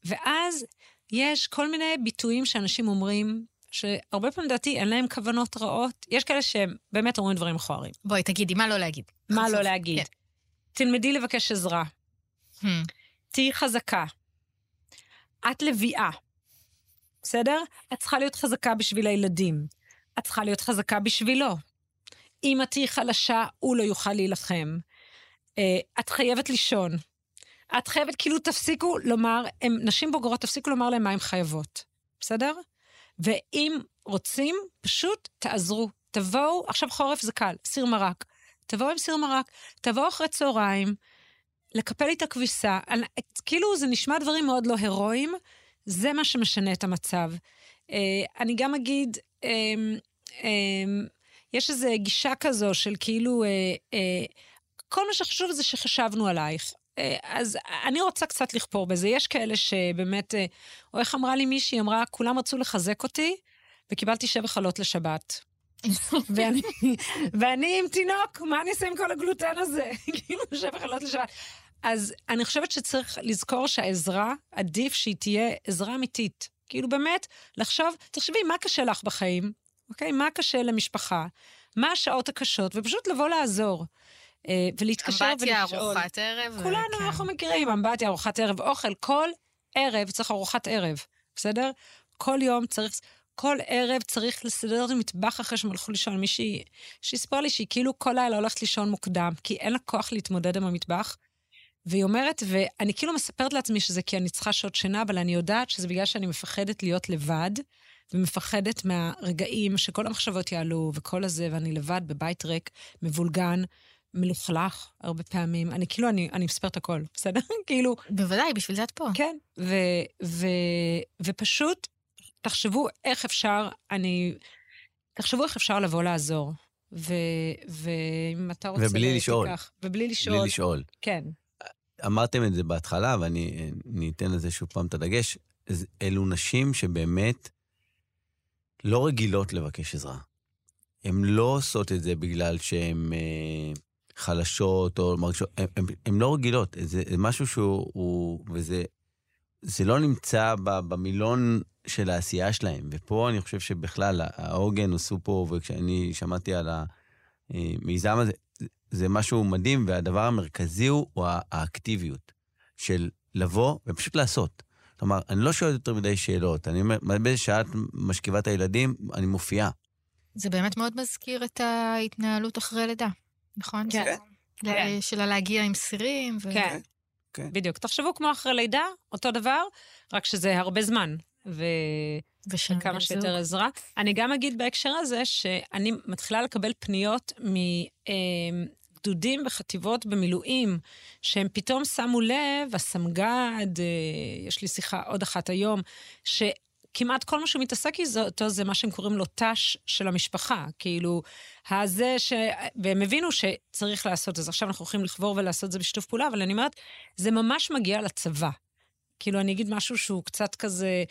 ואז יש כל מיני ביטויים שאנשים אומרים, שהרבה פעמים, לדעתי, אין להם כוונות רעות. יש כאלה שהם באמת אומרים דברים מכוערים. בואי, תגידי, מה לא להגיד? מה לא להגיד? כן. תלמדי לבקש עזרה. Hmm. תהיי חזקה. את לביאה. בסדר? את צריכה להיות חזקה בשביל הילדים. את צריכה להיות חזקה בשבילו. אם את תהיי חלשה, הוא לא יוכל להילחם. Uh, את חייבת לישון. את חייבת, כאילו, תפסיקו לומר, הם, נשים בוגרות, תפסיקו לומר להם מה הן חייבות. בסדר? ואם רוצים, פשוט תעזרו. תבואו, עכשיו חורף זה קל, סיר מרק. תבואו עם סיר מרק, תבואו אחרי צהריים, לקפל את הכביסה. כאילו, זה נשמע דברים מאוד לא הירואיים, זה מה שמשנה את המצב. אה, אני גם אגיד, אה, אה, יש איזו גישה כזו של כאילו, אה, אה, כל מה שחשוב זה שחשבנו עלייך. אה, אז אני רוצה קצת לכפור בזה. יש כאלה שבאמת, אה, או איך אמרה לי מישהי, אמרה, כולם רצו לחזק אותי, וקיבלתי שבע חלות לשבת. ואני, ואני עם תינוק, מה אני אעשה עם כל הגלוטן הזה? כאילו, שבע חלות לשבת. אז אני חושבת שצריך לזכור שהעזרה, עדיף שהיא תהיה עזרה אמיתית. כאילו באמת, לחשוב, תחשבי, מה קשה לך בחיים, אוקיי? מה קשה למשפחה? מה השעות הקשות? ופשוט לבוא לעזור. אה, ולהתקשר ולשאול. אמבטיה, ארוחת ערב. כולנו, כן. אנחנו מכירים, אמבטיה, ארוחת ערב, אוכל. כל ערב צריך ארוחת ערב, בסדר? כל יום צריך, כל ערב צריך לסדר את המטבח אחרי שהם הלכו לישון. מישהי שהספר לי שהיא כאילו כל לילה הולכת לישון מוקדם, כי אין לה כוח להתמודד עם המטבח. והיא אומרת, ואני כאילו מספרת לעצמי שזה כי אני צריכה שעות שינה, אבל אני יודעת שזה בגלל שאני מפחדת להיות לבד, ומפחדת מהרגעים שכל המחשבות יעלו, וכל הזה, ואני לבד בבית ריק, מבולגן, מלוכלך הרבה פעמים. אני כאילו, אני, אני מספרת הכל, בסדר? כאילו... בוודאי, בשביל זה את פה. כן, ו, ו, ופשוט תחשבו איך אפשר, אני... תחשבו איך אפשר לבוא לעזור. ו, ואם אתה רוצה... ובלי לשאול. תיקח, ובלי לשאול. בלי לשאול. כן. אמרתם את זה בהתחלה, ואני אתן לזה שוב פעם את הדגש. אלו נשים שבאמת לא רגילות לבקש עזרה. הן לא עושות את זה בגלל שהן אה, חלשות או מרגישות, הן לא רגילות, זה, זה משהו שהוא, הוא, וזה זה לא נמצא במילון של העשייה שלהם. ופה אני חושב שבכלל העוגן עשו פה, וכשאני שמעתי על המיזם הזה, זה משהו מדהים, והדבר המרכזי הוא האקטיביות של לבוא ופשוט לעשות. כלומר, אני לא שואל יותר מדי שאלות, אני אומר, באיזה שעה את משכיבה את הילדים, אני מופיעה. זה באמת מאוד מזכיר את ההתנהלות אחרי לידה. נכון? כן. כן. של להגיע עם סירים. ו... כן. כן. בדיוק. תחשבו כמו אחרי לידה, אותו דבר, רק שזה הרבה זמן. ו... וכמה שיותר עזרה. אני גם אגיד בהקשר הזה שאני מתחילה לקבל פניות מגדודים וחטיבות במילואים, שהם פתאום שמו לב, הסמג"ד, אה, יש לי שיחה עוד אחת היום, ש... כמעט כל מה שהוא מתעסק איתו זה מה שהם קוראים לו ת"ש של המשפחה. כאילו, הזה ש... והם הבינו שצריך לעשות את זה. עכשיו אנחנו הולכים לחבור ולעשות את זה בשיתוף פעולה, אבל אני אומרת, זה ממש מגיע לצבא. כאילו, אני אגיד משהו שהוא קצת כזה...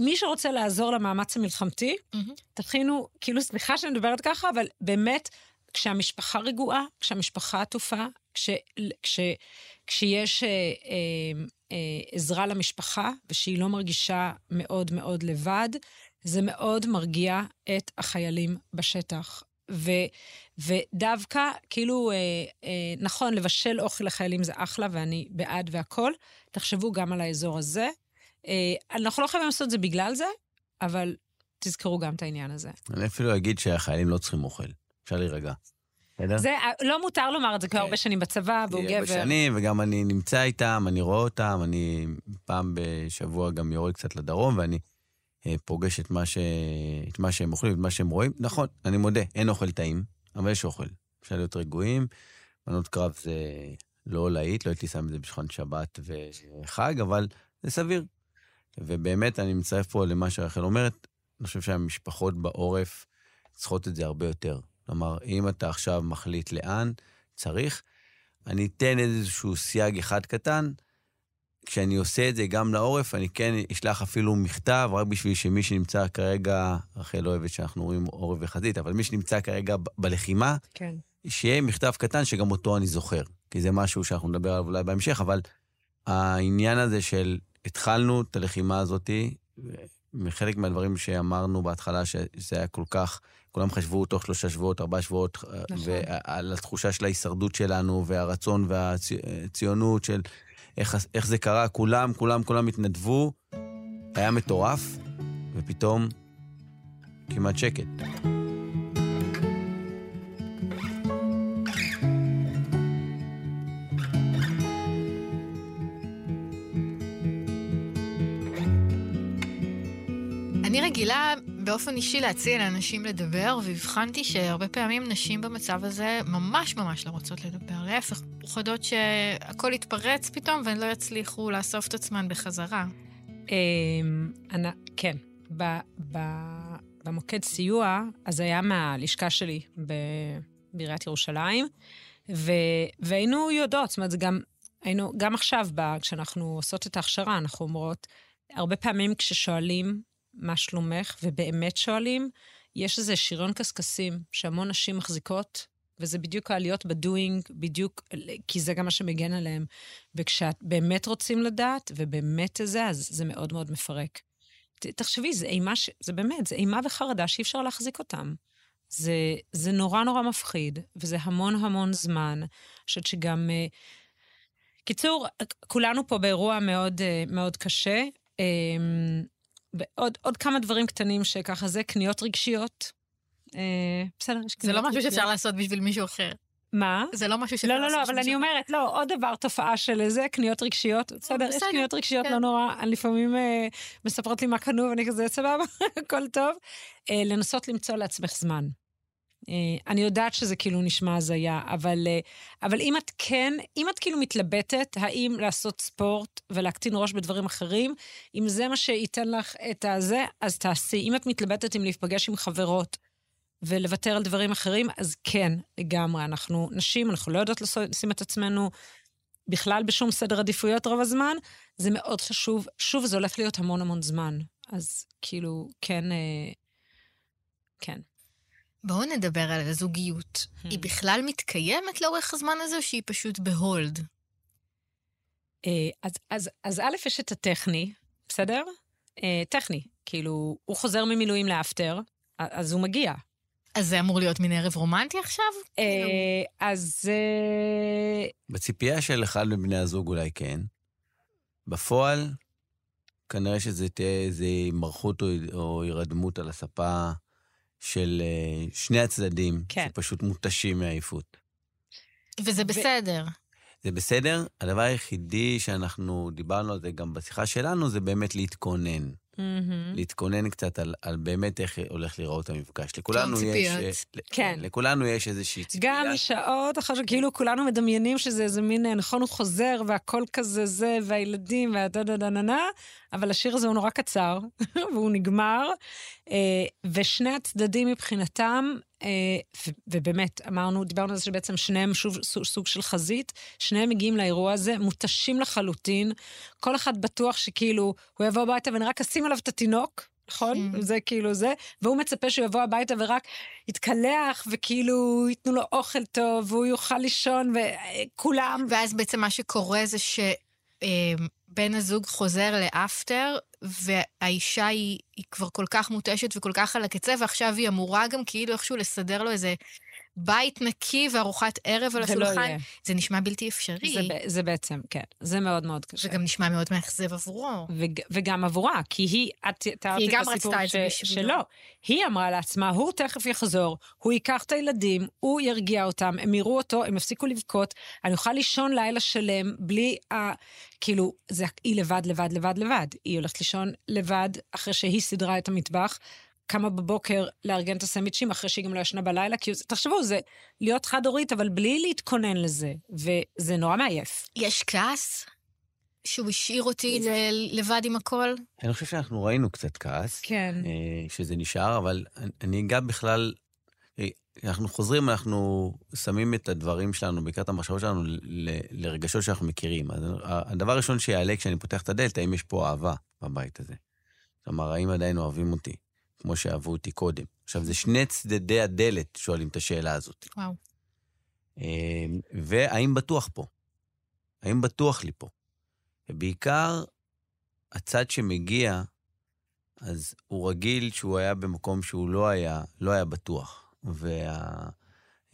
מי שרוצה לעזור למאמץ המלחמתי, mm-hmm. תכינו, כאילו, סליחה שאני מדברת ככה, אבל באמת, כשהמשפחה רגועה, כשהמשפחה עטופה, כש, כש, כשיש אה, אה, עזרה למשפחה, ושהיא לא מרגישה מאוד מאוד לבד, זה מאוד מרגיע את החיילים בשטח. ו, ודווקא, כאילו, אה, אה, נכון, לבשל אוכל לחיילים זה אחלה, ואני בעד והכול. תחשבו גם על האזור הזה. אה, אנחנו לא חייבים לעשות את זה בגלל זה, אבל תזכרו גם את העניין הזה. אני אפילו אגיד שהחיילים לא צריכים אוכל. אפשר להירגע. זה, לא מותר לומר את זה כבר הרבה שנים בצבא, והוא גבר. הרבה שנים, וגם אני נמצא איתם, אני רואה אותם, אני פעם בשבוע גם יורד קצת לדרום, ואני אה, פוגש את מה, ש... את מה שהם אוכלים, את מה שהם רואים. נכון, אני מודה, אין אוכל טעים, אבל יש אוכל. אפשר להיות רגועים. מנות קרב זה לא להיט, לא הייתי שם את זה בשולחן שבת וחג, אבל זה סביר. ובאמת, אני מצטרף פה למה שרחל אומרת, אני חושב שהמשפחות בעורף צריכות את זה הרבה יותר. כלומר, אם אתה עכשיו מחליט לאן, צריך. אני אתן איזשהו סייג אחד קטן. כשאני עושה את זה גם לעורף, אני כן אשלח אפילו מכתב, רק בשביל שמי שנמצא כרגע, רחל לא אוהבת שאנחנו רואים עורף וחזית, אבל מי שנמצא כרגע בלחימה, כן. שיהיה מכתב קטן שגם אותו אני זוכר. כי זה משהו שאנחנו נדבר עליו אולי בהמשך, אבל העניין הזה של התחלנו את הלחימה הזאתי, מחלק מהדברים שאמרנו בהתחלה, שזה היה כל כך, כולם חשבו תוך שלושה שבועות, ארבעה שבועות, נכון. ועל התחושה של ההישרדות שלנו, והרצון והציונות של איך, איך זה קרה, כולם, כולם, כולם התנדבו, היה מטורף, ופתאום כמעט שקט. רגילה באופן אישי להציע לאנשים לדבר, והבחנתי שהרבה פעמים נשים במצב הזה ממש ממש לא רוצות לדבר. להפך, פוחדות שהכל יתפרץ פתאום והן לא יצליחו לאסוף את עצמן בחזרה. אמ, כן. במוקד סיוע, אז היה מהלשכה שלי בעיריית ירושלים, והיינו יודעות, זאת אומרת, זה גם, היינו, גם עכשיו, כשאנחנו עושות את ההכשרה, אנחנו אומרות, הרבה פעמים כששואלים מה שלומך, ובאמת שואלים, יש איזה שריון קשקשים שהמון נשים מחזיקות, וזה בדיוק העליות בדואינג, בדיוק, כי זה גם מה שמגן עליהם. וכשאת באמת רוצים לדעת, ובאמת זה, אז זה מאוד מאוד מפרק. תחשבי, זה אימה, ש... זה באמת, זה אימה וחרדה שאי אפשר להחזיק אותם. זה, זה נורא נורא מפחיד, וזה המון המון זמן. אני חושבת שגם... אה, קיצור, כולנו פה באירוע מאוד, אה, מאוד קשה. אמ, ועוד עוד כמה דברים קטנים שככה זה, קניות רגשיות. אה, בסדר, יש קניות זה לא משהו שאפשר לעשות בשביל מישהו אחר. מה? זה לא משהו שאפשר לא, לא, לא, אבל אני אומרת, לא, עוד דבר, תופעה של זה, קניות רגשיות. בסדר, יש קניות רגשיות, כן. לא נורא, לפעמים אה, מספרות לי מה קנו, ואני כזה, סבבה, הכל טוב. אה, לנסות למצוא לעצמך זמן. אה, אני יודעת שזה כאילו נשמע הזיה, אבל, אה, אבל אם את כן, אם את כאילו מתלבטת, האם לעשות ספורט ולהקטין ראש בדברים אחרים, אם זה מה שייתן לך את הזה, אז תעשי. אם את מתלבטת אם להיפגש עם חברות ולוותר על דברים אחרים, אז כן, לגמרי. אנחנו נשים, אנחנו לא יודעות לשים את עצמנו בכלל בשום סדר עדיפויות רוב הזמן, זה מאוד חשוב. שוב, זה הולך להיות המון המון זמן. אז כאילו, כן, אה, כן. בואו נדבר על הזוגיות. Hmm. היא בכלל מתקיימת לאורך הזמן הזה, או שהיא פשוט בהולד? אה, אז, אז, אז א', יש את הטכני, בסדר? אה, טכני, כאילו, הוא חוזר ממילואים לאפטר, אז הוא מגיע. אז זה אמור להיות מין ערב רומנטי עכשיו? אה, אז... בציפייה של אחד מבני הזוג אולי כן. בפועל, כנראה שזה תהיה איזו מרחות או, או הירדמות על הספה של uh, שני הצדדים, כן. שפשוט מותשים מעייפות. וזה בסדר. זה בסדר. הדבר היחידי שאנחנו דיברנו על זה גם בשיחה שלנו, זה באמת להתכונן. Mm-hmm. להתכונן קצת על, על באמת איך הולך להיראות המפגש. לכולנו יש... אה, כן. לכולנו יש איזושהי ציפייה. גם שעות אחרי שכאילו כולנו מדמיינים שזה איזה מין, אה, נכון, הוא חוזר והכל כזה זה, והילדים והדה דה דה נה נה, אבל השיר הזה הוא נורא קצר, והוא נגמר, אה, ושני הצדדים מבחינתם, ובאמת, אמרנו, דיברנו על זה שבעצם שניהם שוב סוג של חזית, שניהם מגיעים לאירוע הזה, מותשים לחלוטין, כל אחד בטוח שכאילו, הוא יבוא הביתה ואני רק אשים עליו את התינוק, נכון? Mm. זה כאילו זה, והוא מצפה שהוא יבוא הביתה ורק יתקלח, וכאילו ייתנו לו אוכל טוב, והוא יוכל לישון, וכולם... ואז בעצם מה שקורה זה ש... בן הזוג חוזר לאפטר, והאישה היא, היא כבר כל כך מותשת וכל כך על הקצה, ועכשיו היא אמורה גם כאילו איכשהו לסדר לו איזה בית נקי וארוחת ערב על השולחן. יהיה. זה נשמע בלתי אפשרי. זה, זה בעצם, כן, זה מאוד מאוד קשה. וגם נשמע מאוד מאכזב עבורו. וג, וגם עבורה, כי היא, את תיארת את גם הסיפור זה ש-. שלא. היא אמרה לעצמה, הוא תכף יחזור, הוא ייקח את הילדים, הוא ירגיע אותם, הם יראו אותו, הם יפסיקו לבכות, אני אוכל לישון לילה שלם בלי ה... כאילו, זה, היא לבד, לבד, לבד, לבד. היא הולכת לישון לבד אחרי שהיא סידרה את המטבח. קמה בבוקר לארגן את הסנדוויצ'ים אחרי שהיא גם לא ישנה בלילה, כי תחשבו, זה להיות חד-הורית, אבל בלי להתכונן לזה, וזה נורא מעייף. יש כעס שהוא השאיר אותי ל- לבד עם הכל? אני חושב שאנחנו ראינו קצת כעס, כן. אה, שזה נשאר, אבל אני- אגע בכלל, אה, אנחנו חוזרים, אנחנו שמים את הדברים שלנו, בעיקר את המחשבות שלנו, ל- ל- לרגשות שאנחנו מכירים. אז הדבר הראשון שיעלה כשאני פותח את הדלת, האם יש פה אהבה בבית הזה? כלומר, האם עדיין אוהבים אותי, כמו שאהבו אותי קודם? עכשיו, זה שני צדדי הדלת שואלים את השאלה הזאת. וואו. אה, והאם בטוח פה? האם בטוח לי פה? ובעיקר, הצד שמגיע, אז הוא רגיל שהוא היה במקום שהוא לא היה, לא היה בטוח.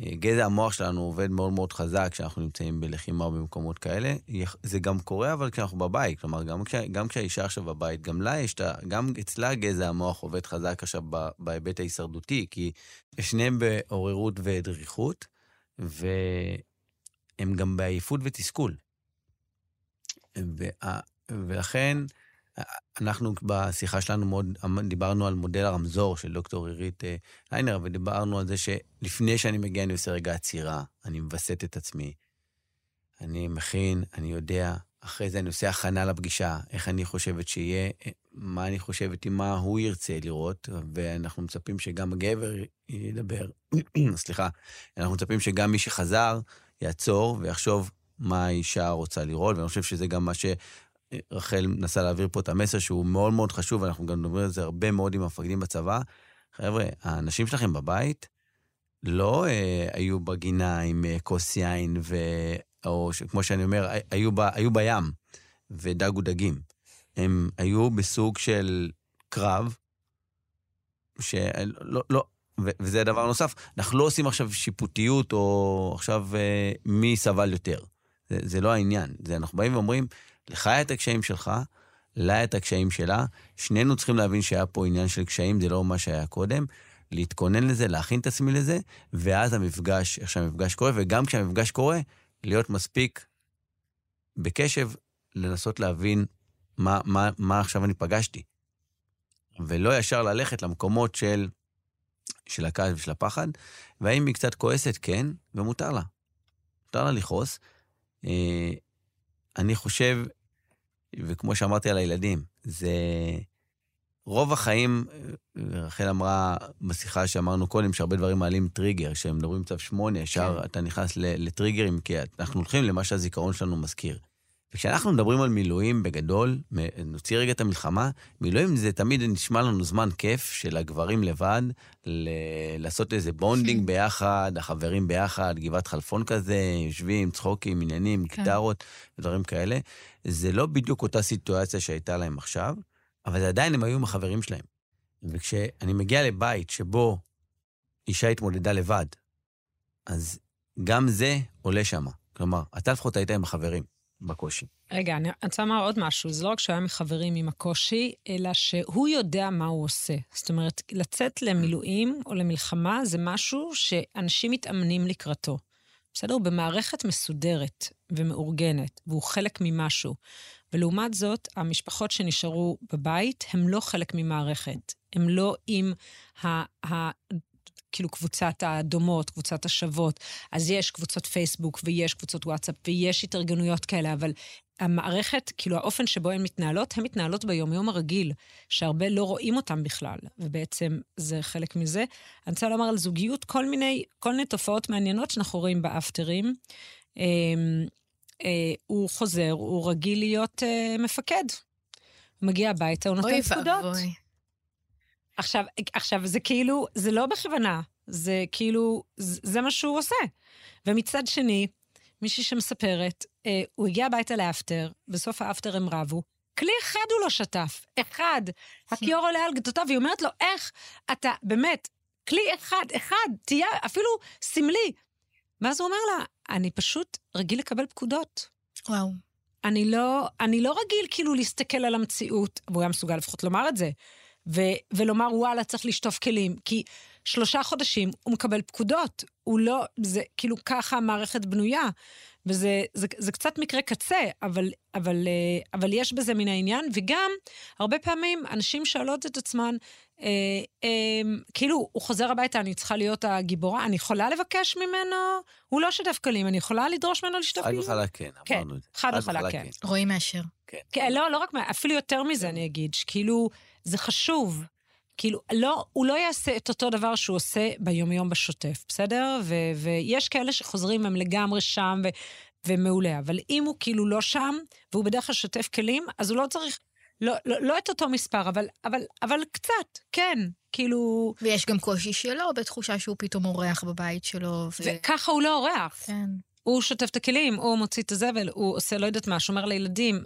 והגזע המוח שלנו עובד מאוד מאוד חזק כשאנחנו נמצאים בלחימה במקומות כאלה. זה גם קורה, אבל כשאנחנו בבית. כלומר, גם, כש, גם כשהאישה עכשיו בבית, גם לה יש את ה... גם אצלה גזע המוח עובד חזק עכשיו בהיבט ההישרדותי, כי שניהם בעוררות ודריכות, והם גם בעייפות ותסכול. וה- ולכן, אנחנו בשיחה שלנו מאוד דיברנו על מודל הרמזור של דוקטור עירית אה, ליינר, ודיברנו על זה שלפני שאני מגיע אני עושה רגע עצירה, אני מווסת את עצמי, אני מכין, אני יודע, אחרי זה אני עושה הכנה לפגישה, איך אני חושבת שיהיה, אה, מה אני חושבת עם מה הוא ירצה לראות, ואנחנו מצפים שגם הגבר ידבר, סליחה, אנחנו מצפים שגם מי שחזר יעצור ויחשוב מה האישה רוצה לראות, ואני חושב שזה גם מה ש... רחל מנסה להעביר פה את המסר שהוא מאוד מאוד חשוב, ואנחנו גם מדברים על זה הרבה מאוד עם המפקדים בצבא. חבר'ה, האנשים שלכם בבית לא אה, היו בגינה עם אה, כוס יין, ו... או ש... כמו שאני אומר, היו, ב... היו בים ודגו דגים. הם היו בסוג של קרב, שלא, לא, ו... וזה דבר נוסף, אנחנו לא עושים עכשיו שיפוטיות, או עכשיו אה, מי סבל יותר. זה, זה לא העניין. זה אנחנו באים ואומרים, לך היה את הקשיים שלך, לה את הקשיים שלה. שנינו צריכים להבין שהיה פה עניין של קשיים, זה לא מה שהיה קודם. להתכונן לזה, להכין את עצמי לזה, ואז המפגש, איך שהמפגש קורה, וגם כשהמפגש קורה, להיות מספיק בקשב, לנסות להבין מה, מה, מה עכשיו אני פגשתי. ולא ישר ללכת למקומות של, של הכעס ושל הפחד, והאם היא קצת כועסת? כן, ומותר לה. מותר לה לכעוס. אני חושב, וכמו שאמרתי על הילדים, זה רוב החיים, רחל אמרה בשיחה שאמרנו קודם, שהרבה דברים מעלים טריגר, כשהם מדברים צו שמונה, ישר כן. אתה נכנס לטריגרים, כי אנחנו הולכים למה שהזיכרון שלנו מזכיר. וכשאנחנו מדברים על מילואים בגדול, נוציא רגע את המלחמה, מילואים זה תמיד נשמע לנו זמן כיף של הגברים לבד, ל- לעשות איזה bonding ביחד, החברים ביחד, גבעת חלפון כזה, יושבים, צחוקים, עניינים, כן. גיטרות, דברים כאלה. זה לא בדיוק אותה סיטואציה שהייתה להם עכשיו, אבל זה עדיין הם היו עם החברים שלהם. וכשאני מגיע לבית שבו אישה התמודדה לבד, אז גם זה עולה שם. כלומר, אתה לפחות היית עם החברים בקושי. רגע, אני רוצה לומר עוד משהו. זה לא רק שהוא היה מחברים עם הקושי, אלא שהוא יודע מה הוא עושה. זאת אומרת, לצאת למילואים או למלחמה זה משהו שאנשים מתאמנים לקראתו. בסדר? הוא במערכת מסודרת ומאורגנת, והוא חלק ממשהו. ולעומת זאת, המשפחות שנשארו בבית הם לא חלק ממערכת. הם לא עם ה... ה כאילו קבוצת הדומות, קבוצת השוות. אז יש קבוצות פייסבוק ויש קבוצות וואטסאפ ויש התארגנויות כאלה, אבל המערכת, כאילו האופן שבו הן מתנהלות, הן מתנהלות ביומיום הרגיל, שהרבה לא רואים אותם בכלל, ובעצם זה חלק מזה. אני רוצה לומר על זוגיות כל מיני, כל מיני תופעות מעניינות שאנחנו רואים באפטרים. אה, אה, הוא חוזר, הוא רגיל להיות אה, מפקד. מגיע הביתה, הוא נותן אוי פקודות. ואבוי. עכשיו, עכשיו, זה כאילו, זה לא בכוונה, זה כאילו, זה, זה מה שהוא עושה. ומצד שני, מישהי שמספרת, אה, הוא הגיע הביתה לאפטר, בסוף האפטר הם רבו, כלי אחד הוא לא שטף, אחד. הכיור עולה על גדותיו, והיא אומרת לו, איך אתה, באמת, כלי אחד, אחד, תהיה אפילו סמלי. ואז הוא אומר לה, אני פשוט רגיל לקבל פקודות. וואו. אני לא, אני לא רגיל כאילו להסתכל על המציאות, והוא היה מסוגל לפחות לומר את זה, ו, ולומר, וואלה, צריך לשטוף כלים. כי שלושה חודשים הוא מקבל פקודות. הוא לא, זה כאילו ככה המערכת בנויה. וזה זה, זה קצת מקרה קצה, אבל, אבל, אה, אבל יש בזה מן העניין, וגם, הרבה פעמים אנשים שואלות את עצמן, אה, אה, כאילו, הוא חוזר הביתה, אני צריכה להיות הגיבורה, אני יכולה לבקש ממנו, הוא לא שטף כלים, אני יכולה לדרוש ממנו לשטוף כלים? חד וחלק כן, כן, אמרנו את זה. חד וחלק כן. כן. רועי מאשר. כן. כן, לא, לא רק, אפילו יותר מזה אני אגיד, שכאילו, זה חשוב. כאילו, לא, הוא לא יעשה את אותו דבר שהוא עושה ביומיום בשוטף, בסדר? ו, ויש כאלה שחוזרים, הם לגמרי שם ו, ומעולה, אבל אם הוא כאילו לא שם, והוא בדרך כלל שוטף כלים, אז הוא לא צריך, לא, לא, לא את אותו מספר, אבל, אבל, אבל קצת, כן, כאילו... ויש גם קושי שלו בתחושה שהוא פתאום אורח בבית שלו. ו... וככה הוא לא אורח. כן. הוא שוטף את הכלים, הוא מוציא את הזבל, הוא עושה לא יודעת מה, שומר לילדים,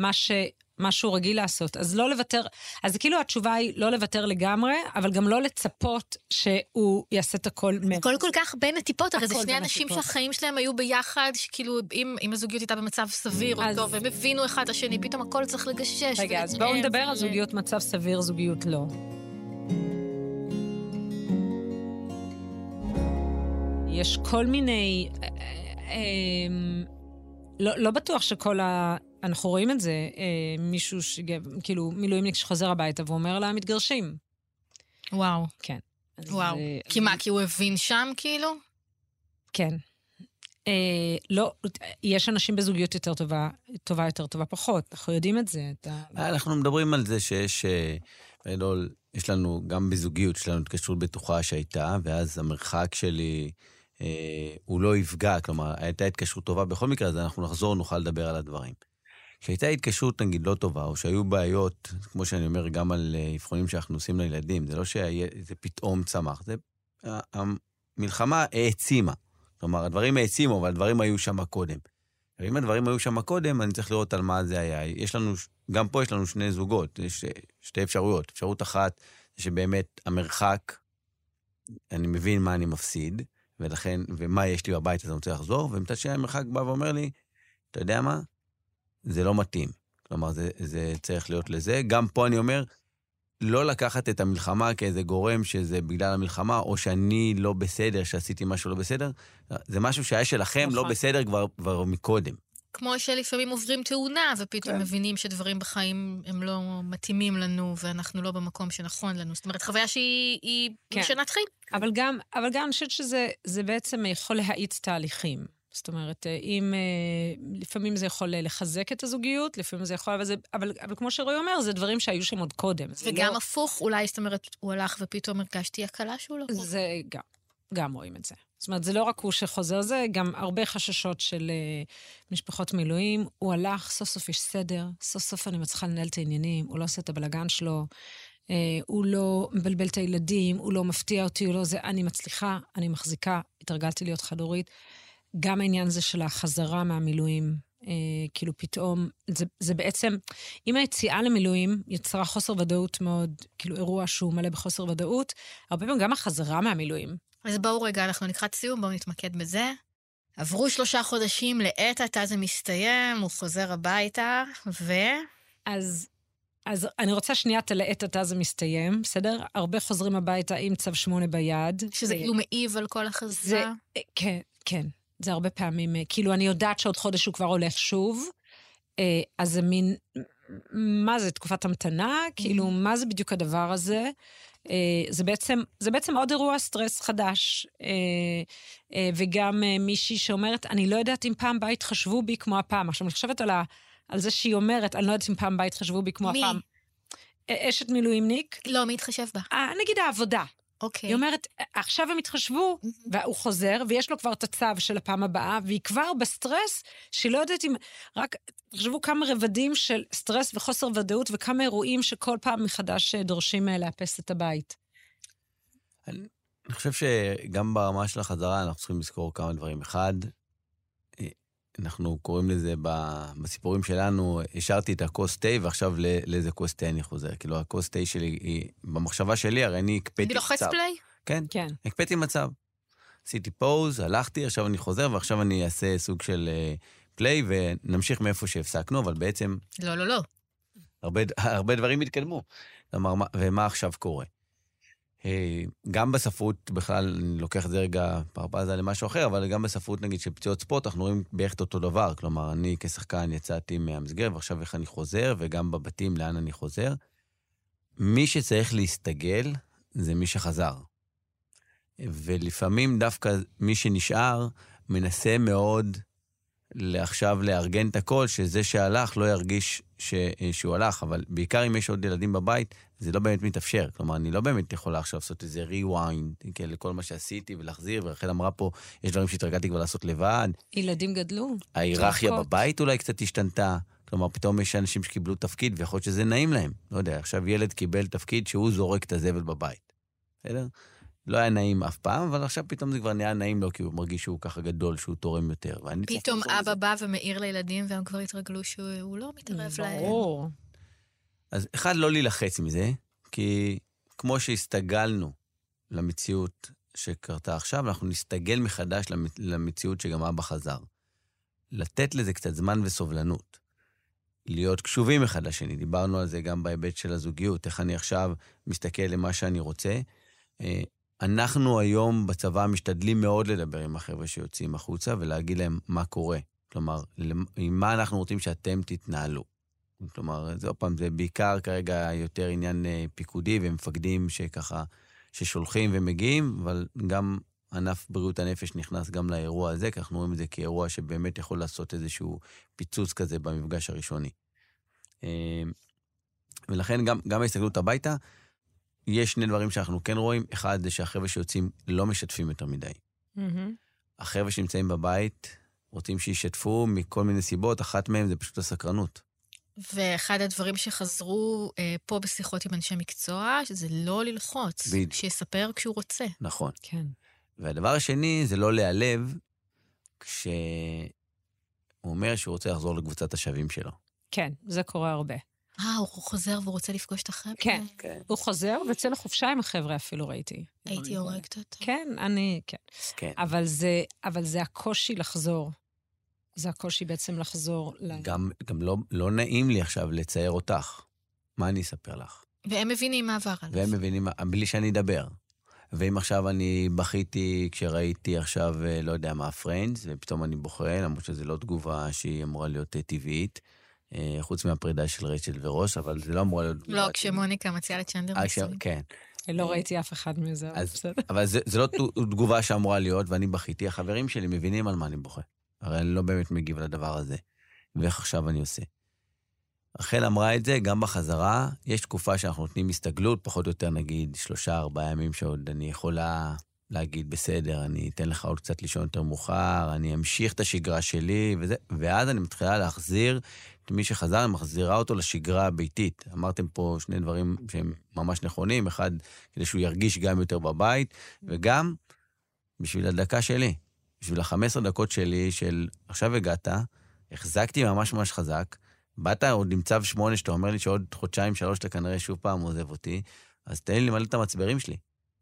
מה ש... מה שהוא רגיל לעשות. אז לא לוותר, אז כאילו התשובה היא לא לוותר לגמרי, אבל גם לא לצפות שהוא יעשה את הכל מ... הכל כל כך בין הטיפות, הרי זה שני אנשים הטיפות. שהחיים שלהם היו ביחד, שכאילו, אם, אם הזוגיות הייתה במצב סביר אז... או טוב, הם הבינו אחד את השני, פתאום הכל צריך לגשש. רגע, אז בואו נדבר על זוגיות מצב סביר, זוגיות לא. יש כל מיני... אה, אה, אה, לא, לא בטוח שכל ה... אנחנו רואים את זה, אה, מישהו, ש... כאילו, מילואימניק שחוזר הביתה ואומר לה, מתגרשים. וואו. כן. וואו. אז, כי מה, כי הוא הבין שם, כאילו? כן. אה, לא, יש אנשים בזוגיות יותר טובה, טובה יותר טובה פחות, אנחנו יודעים את זה. אתה... אנחנו מדברים על זה שיש, בגדול, אה, יש לנו, גם בזוגיות, יש לנו התקשרות בטוחה שהייתה, ואז המרחק שלי... אה, הוא לא יפגע, כלומר, הייתה התקשרות טובה. בכל מקרה, אז אנחנו נחזור, נוכל לדבר על הדברים. כשהייתה התקשרות, נגיד, לא טובה, או שהיו בעיות, כמו שאני אומר, גם על אה, אבחונים שאנחנו עושים לילדים, זה לא שזה פתאום צמח, זה... המלחמה העצימה. כלומר, הדברים העצימו, אבל הדברים היו שם קודם. ואם הדברים היו שם קודם, אני צריך לראות על מה זה היה. יש לנו, גם פה יש לנו שני זוגות, יש אה, שתי אפשרויות. אפשרות אחת, שבאמת המרחק, אני מבין מה אני מפסיד, ולכן, ומה יש לי בבית, אז אני רוצה לחזור, ומצד שני המרחק בא ואומר לי, אתה יודע מה? זה לא מתאים. כלומר, זה, זה צריך להיות לזה. גם פה אני אומר, לא לקחת את המלחמה כאיזה גורם שזה בגלל המלחמה, או שאני לא בסדר, שעשיתי משהו לא בסדר. זה משהו שהיה שלכם לא נכון. לא בסדר כבר, כבר מקודם. כמו שלפעמים עוברים תאונה, ופתאום כן. מבינים שדברים בחיים הם לא מתאימים לנו, ואנחנו לא במקום שנכון לנו. זאת אומרת, חוויה שהיא כן. משנת חיים. אבל גם, אבל גם אני חושבת שזה בעצם יכול להאיץ תהליכים. זאת אומרת, אה, אם אה, לפעמים זה יכול לחזק את הזוגיות, לפעמים זה יכול, אבל, זה, אבל, אבל כמו שרועי אומר, זה דברים שהיו שם עוד קודם. וגם לא... הפוך, אולי, זאת אומרת, הוא הלך ופתאום הרגשתי הקלה שהוא לא פה. זה גם, גם רואים את זה. זאת אומרת, זה לא רק הוא שחוזר, זה גם הרבה חששות של uh, משפחות מילואים. הוא הלך, סוף סוף יש סדר, סוף סוף אני מצליחה לנהל את העניינים, הוא לא עושה את הבלגן שלו, uh, הוא לא מבלבל את הילדים, הוא לא מפתיע אותי, הוא לא זה, אני מצליחה, אני מחזיקה, התרגלתי להיות חד-הורית. גם העניין הזה של החזרה מהמילואים, אה, כאילו פתאום, זה, זה בעצם, אם היציאה למילואים יצרה חוסר ודאות מאוד, כאילו אירוע שהוא מלא בחוסר ודאות, הרבה פעמים גם החזרה מהמילואים. אז בואו רגע, אנחנו לקראת סיום, בואו נתמקד בזה. עברו שלושה חודשים, לעת עתה זה מסתיים, הוא חוזר הביתה, ו... אז אז אני רוצה שנייה את הלעת עתה זה מסתיים, בסדר? הרבה חוזרים הביתה עם צו שמונה ביד. שזה כאילו מעיב על כל החזרה? זה, כן, כן. זה הרבה פעמים, אה, כאילו, אני יודעת שעוד חודש הוא כבר הולך שוב, אה, אז זה מין, מה זה, תקופת המתנה? כאילו, mm-hmm. מה זה בדיוק הדבר הזה? אה, זה בעצם, זה בעצם עוד אירוע סטרס חדש. וגם מישהי שאומרת, אני לא יודעת אם פעם התחשבו בי כמו הפעם. עכשיו, אני חושבת על, ה, על זה שהיא אומרת, אני לא יודעת אם פעם התחשבו בי כמו מי? הפעם. אשת מילואימניק. לא, מי התחשב בה? נגיד העבודה. אוקיי. היא אומרת, עכשיו הם התחשבו, mm-hmm. והוא חוזר, ויש לו כבר את הצו של הפעם הבאה, והיא כבר בסטרס, שהיא לא יודעת אם... רק, תחשבו כמה רבדים של סטרס וחוסר ודאות, וכמה אירועים שכל פעם מחדש דורשים אה, לאפס את הבית. אני, אני חושב שגם ברמה של החזרה אנחנו צריכים לזכור כמה דברים. אחד, אה, אנחנו קוראים לזה בסיפורים שלנו, השארתי את הכוס תה ועכשיו לאיזה כוס תה אני חוזר. כאילו, הכוס תה שלי היא, במחשבה שלי, הרי אני הקפאתי מצב. אני לוחץ פליי? כן, כן. הקפאתי מצב. עשיתי פוז, הלכתי, עכשיו אני חוזר, ועכשיו אני אעשה סוג של פליי, ונמשיך מאיפה שהפסקנו, אבל בעצם... לא, לא, לא. הרבה, הרבה דברים התקדמו. כלומר, ומה עכשיו קורה? אה, גם בספרות, בכלל, אני לוקח את זה רגע פרפזה למשהו אחר, אבל גם בספרות, נגיד, של פציעות ספורט, אנחנו רואים בערך את אותו דבר. כלומר, אני כשחקן יצאתי מהמסגרת, ועכשיו איך אני חוזר, וגם בבתים, לאן אני חוזר. מי שצריך להסתגל זה מי שחזר. ולפעמים דווקא מי שנשאר מנסה מאוד עכשיו לארגן את הכל, שזה שהלך לא ירגיש ש, שהוא הלך, אבל בעיקר אם יש עוד ילדים בבית, זה לא באמת מתאפשר. כלומר, אני לא באמת יכולה עכשיו לעשות איזה rewind כן, לכל מה שעשיתי ולהחזיר, ורחל אמרה פה, יש דברים שהתרגלתי כבר לעשות לבד. ילדים גדלו. ההיררכיה בבית אולי קצת השתנתה. כלומר, פתאום יש אנשים שקיבלו תפקיד, ויכול להיות שזה נעים להם. לא יודע, עכשיו ילד קיבל תפקיד שהוא זורק את הזבל בבית. בסדר? לא היה נעים אף פעם, אבל עכשיו פתאום זה כבר נהיה נעים לו, כי הוא מרגיש שהוא ככה גדול, שהוא תורם יותר. פתאום אבא בא ומעיר לילדים, והם כבר התרגלו שהוא לא מתערב להם. ברור. אז אחד, לא להילחץ מזה, כי כמו שהסתגלנו למציאות שקרתה עכשיו, אנחנו נסתגל מחדש למציאות שגם אבא חזר. לתת לזה קצת זמן וסובלנות. להיות קשובים אחד לשני, דיברנו על זה גם בהיבט של הזוגיות, איך אני עכשיו מסתכל למה שאני רוצה. אנחנו היום בצבא משתדלים מאוד לדבר עם החבר'ה שיוצאים החוצה ולהגיד להם מה קורה. כלומר, עם מה אנחנו רוצים שאתם תתנהלו. כלומר, זה עוד פעם, זה בעיקר כרגע יותר עניין אה, פיקודי ומפקדים שככה, ששולחים ומגיעים, אבל גם ענף בריאות הנפש נכנס גם לאירוע הזה, כי אנחנו רואים את זה כאירוע שבאמת יכול לעשות איזשהו פיצוץ כזה במפגש הראשוני. אה, ולכן גם, גם ההסתגלות הביתה, יש שני דברים שאנחנו כן רואים. אחד, זה שהחבר'ה שיוצאים לא משתפים יותר מדי. Mm-hmm. החבר'ה שנמצאים בבית רוצים שישתפו מכל מיני סיבות, אחת מהן זה פשוט הסקרנות. ואחד הדברים שחזרו אה, פה בשיחות עם אנשי מקצוע, שזה לא ללחוץ, בדיוק. שיספר כשהוא רוצה. נכון. כן. והדבר השני זה לא להיעלב כשהוא אומר שהוא רוצה לחזור לקבוצת השווים שלו. כן, זה קורה הרבה. אה, הוא חוזר והוא רוצה לפגוש את החבר'ה? כן, כן. הוא חוזר ויוצא לחופשה עם החבר'ה אפילו, ראיתי. הייתי הורגת אותו. כן, אני, כן. כן. אבל זה, אבל זה הקושי לחזור. זה הקושי בעצם לחזור ל... גם, גם לא, לא נעים לי עכשיו לצער אותך. מה אני אספר לך? והם מבינים מה עבר עליו. והם מבינים, בלי שאני אדבר. ואם עכשיו אני בכיתי כשראיתי עכשיו, אה, לא יודע מה, Friends, ופתאום אני בוכה, למרות שזו לא תגובה שהיא אמורה להיות אה, טבעית, חוץ מהפרידה של רייצ'ל ורוס, אבל זה לא אמור להיות... לא, כשמוניקה מציעה לצ'נדר נישואים. כן. לא אה, ראיתי אף אחד מזה, אבל בסדר. אבל זה לא תגובה שאמורה להיות, ואני בכיתי. החברים שלי מבינים על מה אני בוכה. הרי אני לא באמת מגיב לדבר הזה. ואיך עכשיו אני עושה. רחל אמרה את זה, גם בחזרה, יש תקופה שאנחנו נותנים הסתגלות, פחות או יותר נגיד שלושה, ארבעה ימים שעוד אני יכולה להגיד, בסדר, אני אתן לך עוד קצת לישון יותר מאוחר, אני אמשיך את השגרה שלי, וזה, ואז אני מתחילה להחזיר את מי שחזר, אני מחזירה אותו לשגרה הביתית. אמרתם פה שני דברים שהם ממש נכונים, אחד, כדי שהוא ירגיש גם יותר בבית, וגם בשביל הדקה שלי, בשביל ה-15 דקות שלי של עכשיו הגעת, החזקתי ממש ממש חזק, באת עוד עם צו שמונה שאתה אומר לי שעוד חודשיים, שלוש אתה כנראה שוב פעם עוזב אותי, אז תן לי למלא את המצברים שלי.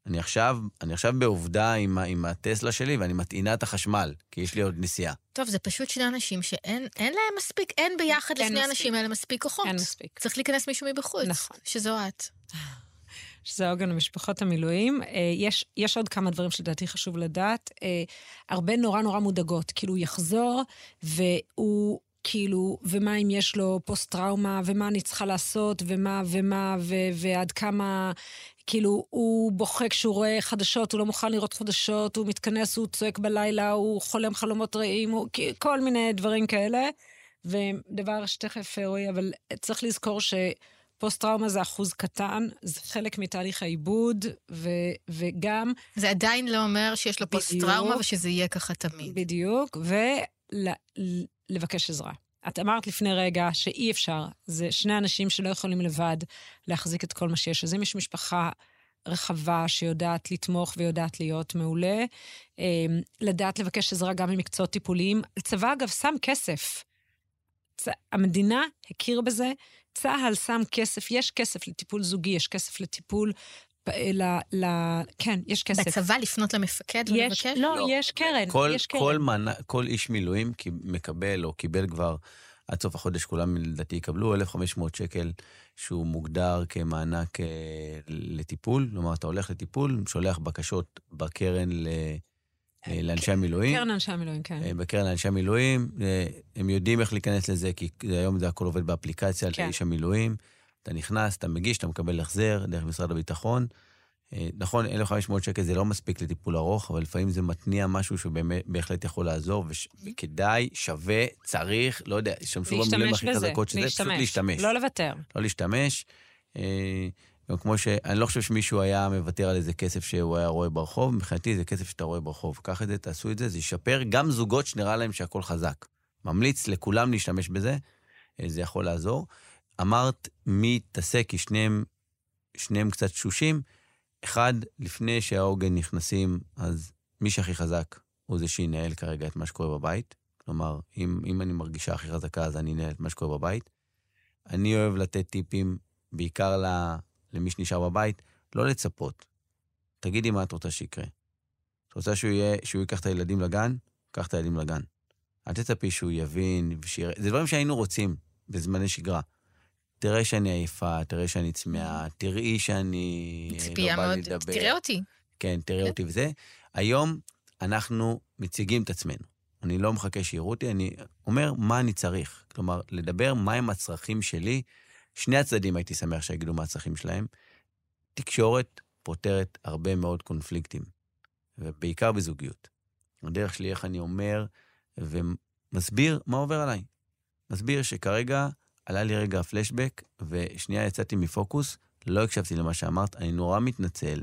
אני עכשיו, אני עכשיו בעובדה עם, עם הטסלה שלי ואני מטעינה את החשמל, כי יש לי עוד נסיעה. טוב, זה פשוט שני אנשים שאין להם מספיק, אין ביחד אין לשני האנשים האלה מספיק כוחות. אין מספיק. צריך להיכנס מישהו מבחוץ. נכון. שזו את. שזה עוגן למשפחות המילואים. אה, יש, יש עוד כמה דברים שלדעתי חשוב לדעת. אה, הרבה נורא נורא מודאגות. כאילו, הוא יחזור, והוא... כאילו, ומה אם יש לו פוסט-טראומה, ומה אני צריכה לעשות, ומה, ומה, ו, ועד כמה כאילו, הוא בוכה כשהוא רואה חדשות, הוא לא מוכן לראות חדשות, הוא מתכנס, הוא צועק בלילה, הוא חולם חלומות רעים, הוא כל מיני דברים כאלה. ודבר שתכף רועי, אבל צריך לזכור שפוסט-טראומה זה אחוז קטן, זה חלק מתהליך העיבוד, ו, וגם... זה עדיין לא אומר שיש לו פוסט-טראומה ושזה יהיה ככה תמיד. בדיוק, ולבקש עזרה. את אמרת לפני רגע שאי אפשר, זה שני אנשים שלא יכולים לבד להחזיק את כל מה שיש. אז אם יש משפחה רחבה שיודעת לתמוך ויודעת להיות מעולה, אמ, לדעת לבקש עזרה גם ממקצועות טיפוליים. הצבא, אגב, שם כסף. המדינה הכיר בזה, צה"ל שם כסף, יש כסף לטיפול זוגי, יש כסף לטיפול ל, ל... כן, יש כסף. בצבא לפנות למפקד יש, ולבקש? לא, לא, יש קרן, כל, יש קרן. כל, מנה, כל איש מילואים מקבל או קיבל כבר, עד סוף החודש כולם לדעתי יקבלו 1,500 שקל, שהוא מוגדר כמענק אה, לטיפול. כלומר, אתה הולך לטיפול, שולח בקשות בקרן ל... אה, לאנשי המילואים. קרן אנשי המילואים, כן. אה, בקרן אנשי המילואים. הם יודעים איך להיכנס לזה, כי היום זה הכל עובד באפליקציה, כן. לאיש המילואים. אתה נכנס, אתה מגיש, אתה מקבל החזר דרך משרד הביטחון. אה, נכון, 1,500 שקל זה לא מספיק לטיפול ארוך, אבל לפעמים זה מתניע משהו שבהחלט יכול לעזור, וכדאי, שווה, צריך, לא יודע, השתמשו במילים הכי חזקות שזה, פשוט להשתמש. לא לוותר. לא להשתמש. אה, גם כמו ש... אני לא חושב שמישהו היה מוותר על איזה כסף שהוא היה רואה ברחוב, מבחינתי זה כסף שאתה רואה ברחוב. קח את זה, תעשו את זה, זה ישפר גם זוגות שנראה להם שהכל חזק. ממליץ לכולם להשתמש בזה, אה, זה יכול לעזור. אמרת מי תעשה, כי שניהם, שניהם קצת תשושים. אחד, לפני שהעוגן נכנסים, אז מי שהכי חזק הוא זה שינהל כרגע את מה שקורה בבית. כלומר, אם, אם אני מרגישה הכי חזקה, אז אני אנהל את מה שקורה בבית. אני אוהב לתת טיפים, בעיקר למי שנשאר בבית, לא לצפות. תגידי מה את רוצה שיקרה. את רוצה שהוא, יהיה, שהוא ייקח את הילדים לגן? קח את הילדים לגן. אל תצפי שהוא יבין ושיראה. זה דברים שהיינו רוצים בזמני שגרה. תראה שאני עייפה, תראה שאני צמאה, תראי שאני ציפייה לא בא לי לדבר. תראה אותי. כן, תראה כן. אותי וזה. היום אנחנו מציגים את עצמנו. אני לא מחכה שיראו אותי, אני אומר מה אני צריך. כלומר, לדבר מהם הצרכים שלי. שני הצדדים הייתי שמח שיגידו מה הצרכים שלהם. תקשורת פותרת הרבה מאוד קונפליקטים, ובעיקר בזוגיות. הדרך שלי, איך אני אומר ומסביר מה עובר עליי. מסביר שכרגע עלה לי רגע הפלשבק, ושנייה יצאתי מפוקוס, לא הקשבתי למה שאמרת, אני נורא מתנצל.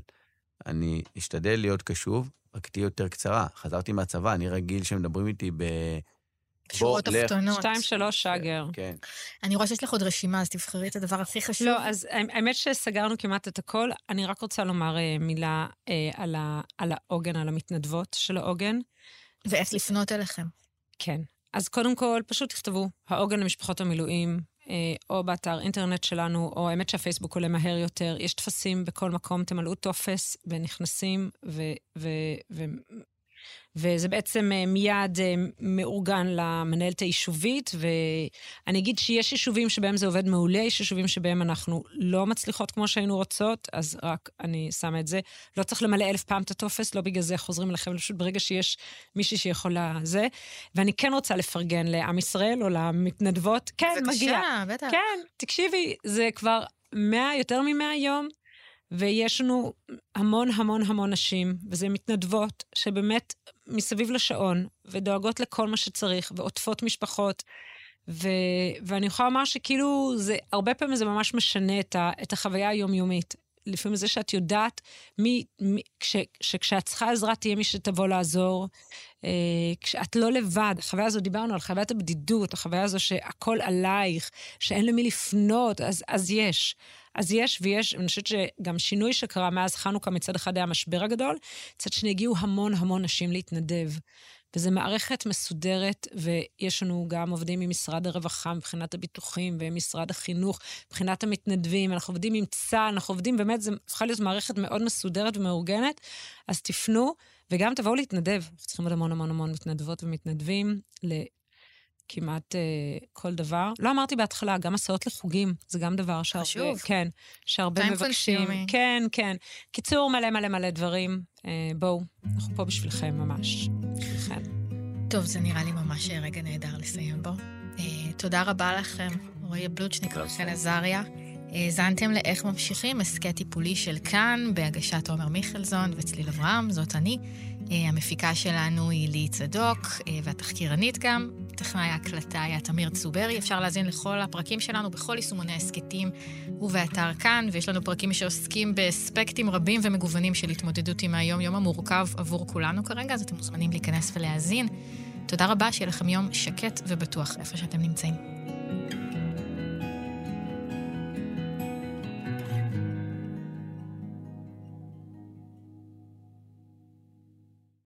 אני אשתדל להיות קשוב, רק תהיה יותר קצרה. חזרתי מהצבא, אני רגיל שמדברים איתי ב... שורות אופטונות. שתיים, שלוש, שגר. כן. אני רואה שיש לך עוד רשימה, אז תבחרי את הדבר הכי חשוב. לא, אז האמת שסגרנו כמעט את הכל. אני רק רוצה לומר אה, מילה אה, על העוגן, על המתנדבות של העוגן. ואיך לפנות אליכם. כן. אז קודם כל, פשוט תכתבו, העוגן למשפחות המילואים, או באתר אינטרנט שלנו, או האמת שהפייסבוק עולה מהר יותר. יש טפסים בכל מקום, תמלאו טופס ונכנסים ו... ו, ו וזה בעצם אה, מיד אה, מאורגן למנהלת היישובית, ואני אגיד שיש יישובים שבהם זה עובד מעולה, יש יישובים שבהם אנחנו לא מצליחות כמו שהיינו רוצות, אז רק אני שמה את זה. לא צריך למלא אלף פעם את הטופס, לא בגלל זה חוזרים אליכם, פשוט ברגע שיש מישהי שיכולה זה. ואני כן רוצה לפרגן לעם ישראל או למתנדבות, כן, מגיע. בבקשה, בטח. כן, תקשיבי, זה כבר 100, יותר מ-100 יום. ויש לנו המון המון המון נשים, וזה מתנדבות, שבאמת מסביב לשעון, ודואגות לכל מה שצריך, ועוטפות משפחות. ו, ואני יכולה לומר שכאילו, זה, הרבה פעמים זה ממש משנה את, ה, את החוויה היומיומית. לפעמים זה שאת יודעת מי, מי כש, שכשאת צריכה עזרה תהיה מי שתבוא לעזור. אה, כשאת לא לבד, החוויה הזו, דיברנו על חוויית הבדידות, החוויה הזו שהכל עלייך, שאין למי לפנות, אז, אז יש. אז יש ויש, ואני חושבת שגם שינוי שקרה מאז חנוכה מצד אחד היה משבר הגדול, מצד שני הגיעו המון המון נשים להתנדב. וזו מערכת מסודרת, ויש לנו גם עובדים ממשרד הרווחה מבחינת הביטוחים, ומשרד החינוך מבחינת המתנדבים, אנחנו עובדים עם צה"ל, אנחנו עובדים, באמת, זו צריכה להיות מערכת מאוד מסודרת ומאורגנת, אז תפנו, וגם תבואו להתנדב. אנחנו צריכים עוד המון המון המון מתנדבות ומתנדבים כמעט uh, כל דבר. לא אמרתי בהתחלה, גם הסעות לחוגים, זה גם דבר שהרבה... חשוב. כן, שהרבה מבקשים. כן, כן. קיצור, מלא מלא מלא דברים. Uh, בואו, אנחנו פה בשבילכם ממש. בשבילכם. טוב, זה נראה לי ממש רגע נהדר לסיים בו. Uh, תודה רבה לכם, רועי בלוצ'ניק ורחל עזריה. האזנתם לאיך ממשיכים, הסכת טיפולי של כאן, בהגשת עומר מיכלזון וצליל אברהם, זאת אני. המפיקה שלנו היא לי צדוק, והתחקירנית גם. טכנאי ההקלטה היה תמיר צוברי. אפשר להאזין לכל הפרקים שלנו בכל יישומוני הסכתים ובאתר כאן, ויש לנו פרקים שעוסקים באספקטים רבים ומגוונים של התמודדות עם היום-יום המורכב עבור כולנו כרגע, אז אתם מוזמנים להיכנס ולהאזין. תודה רבה, שיהיה לכם יום שקט ובטוח איפה שאתם נמצאים.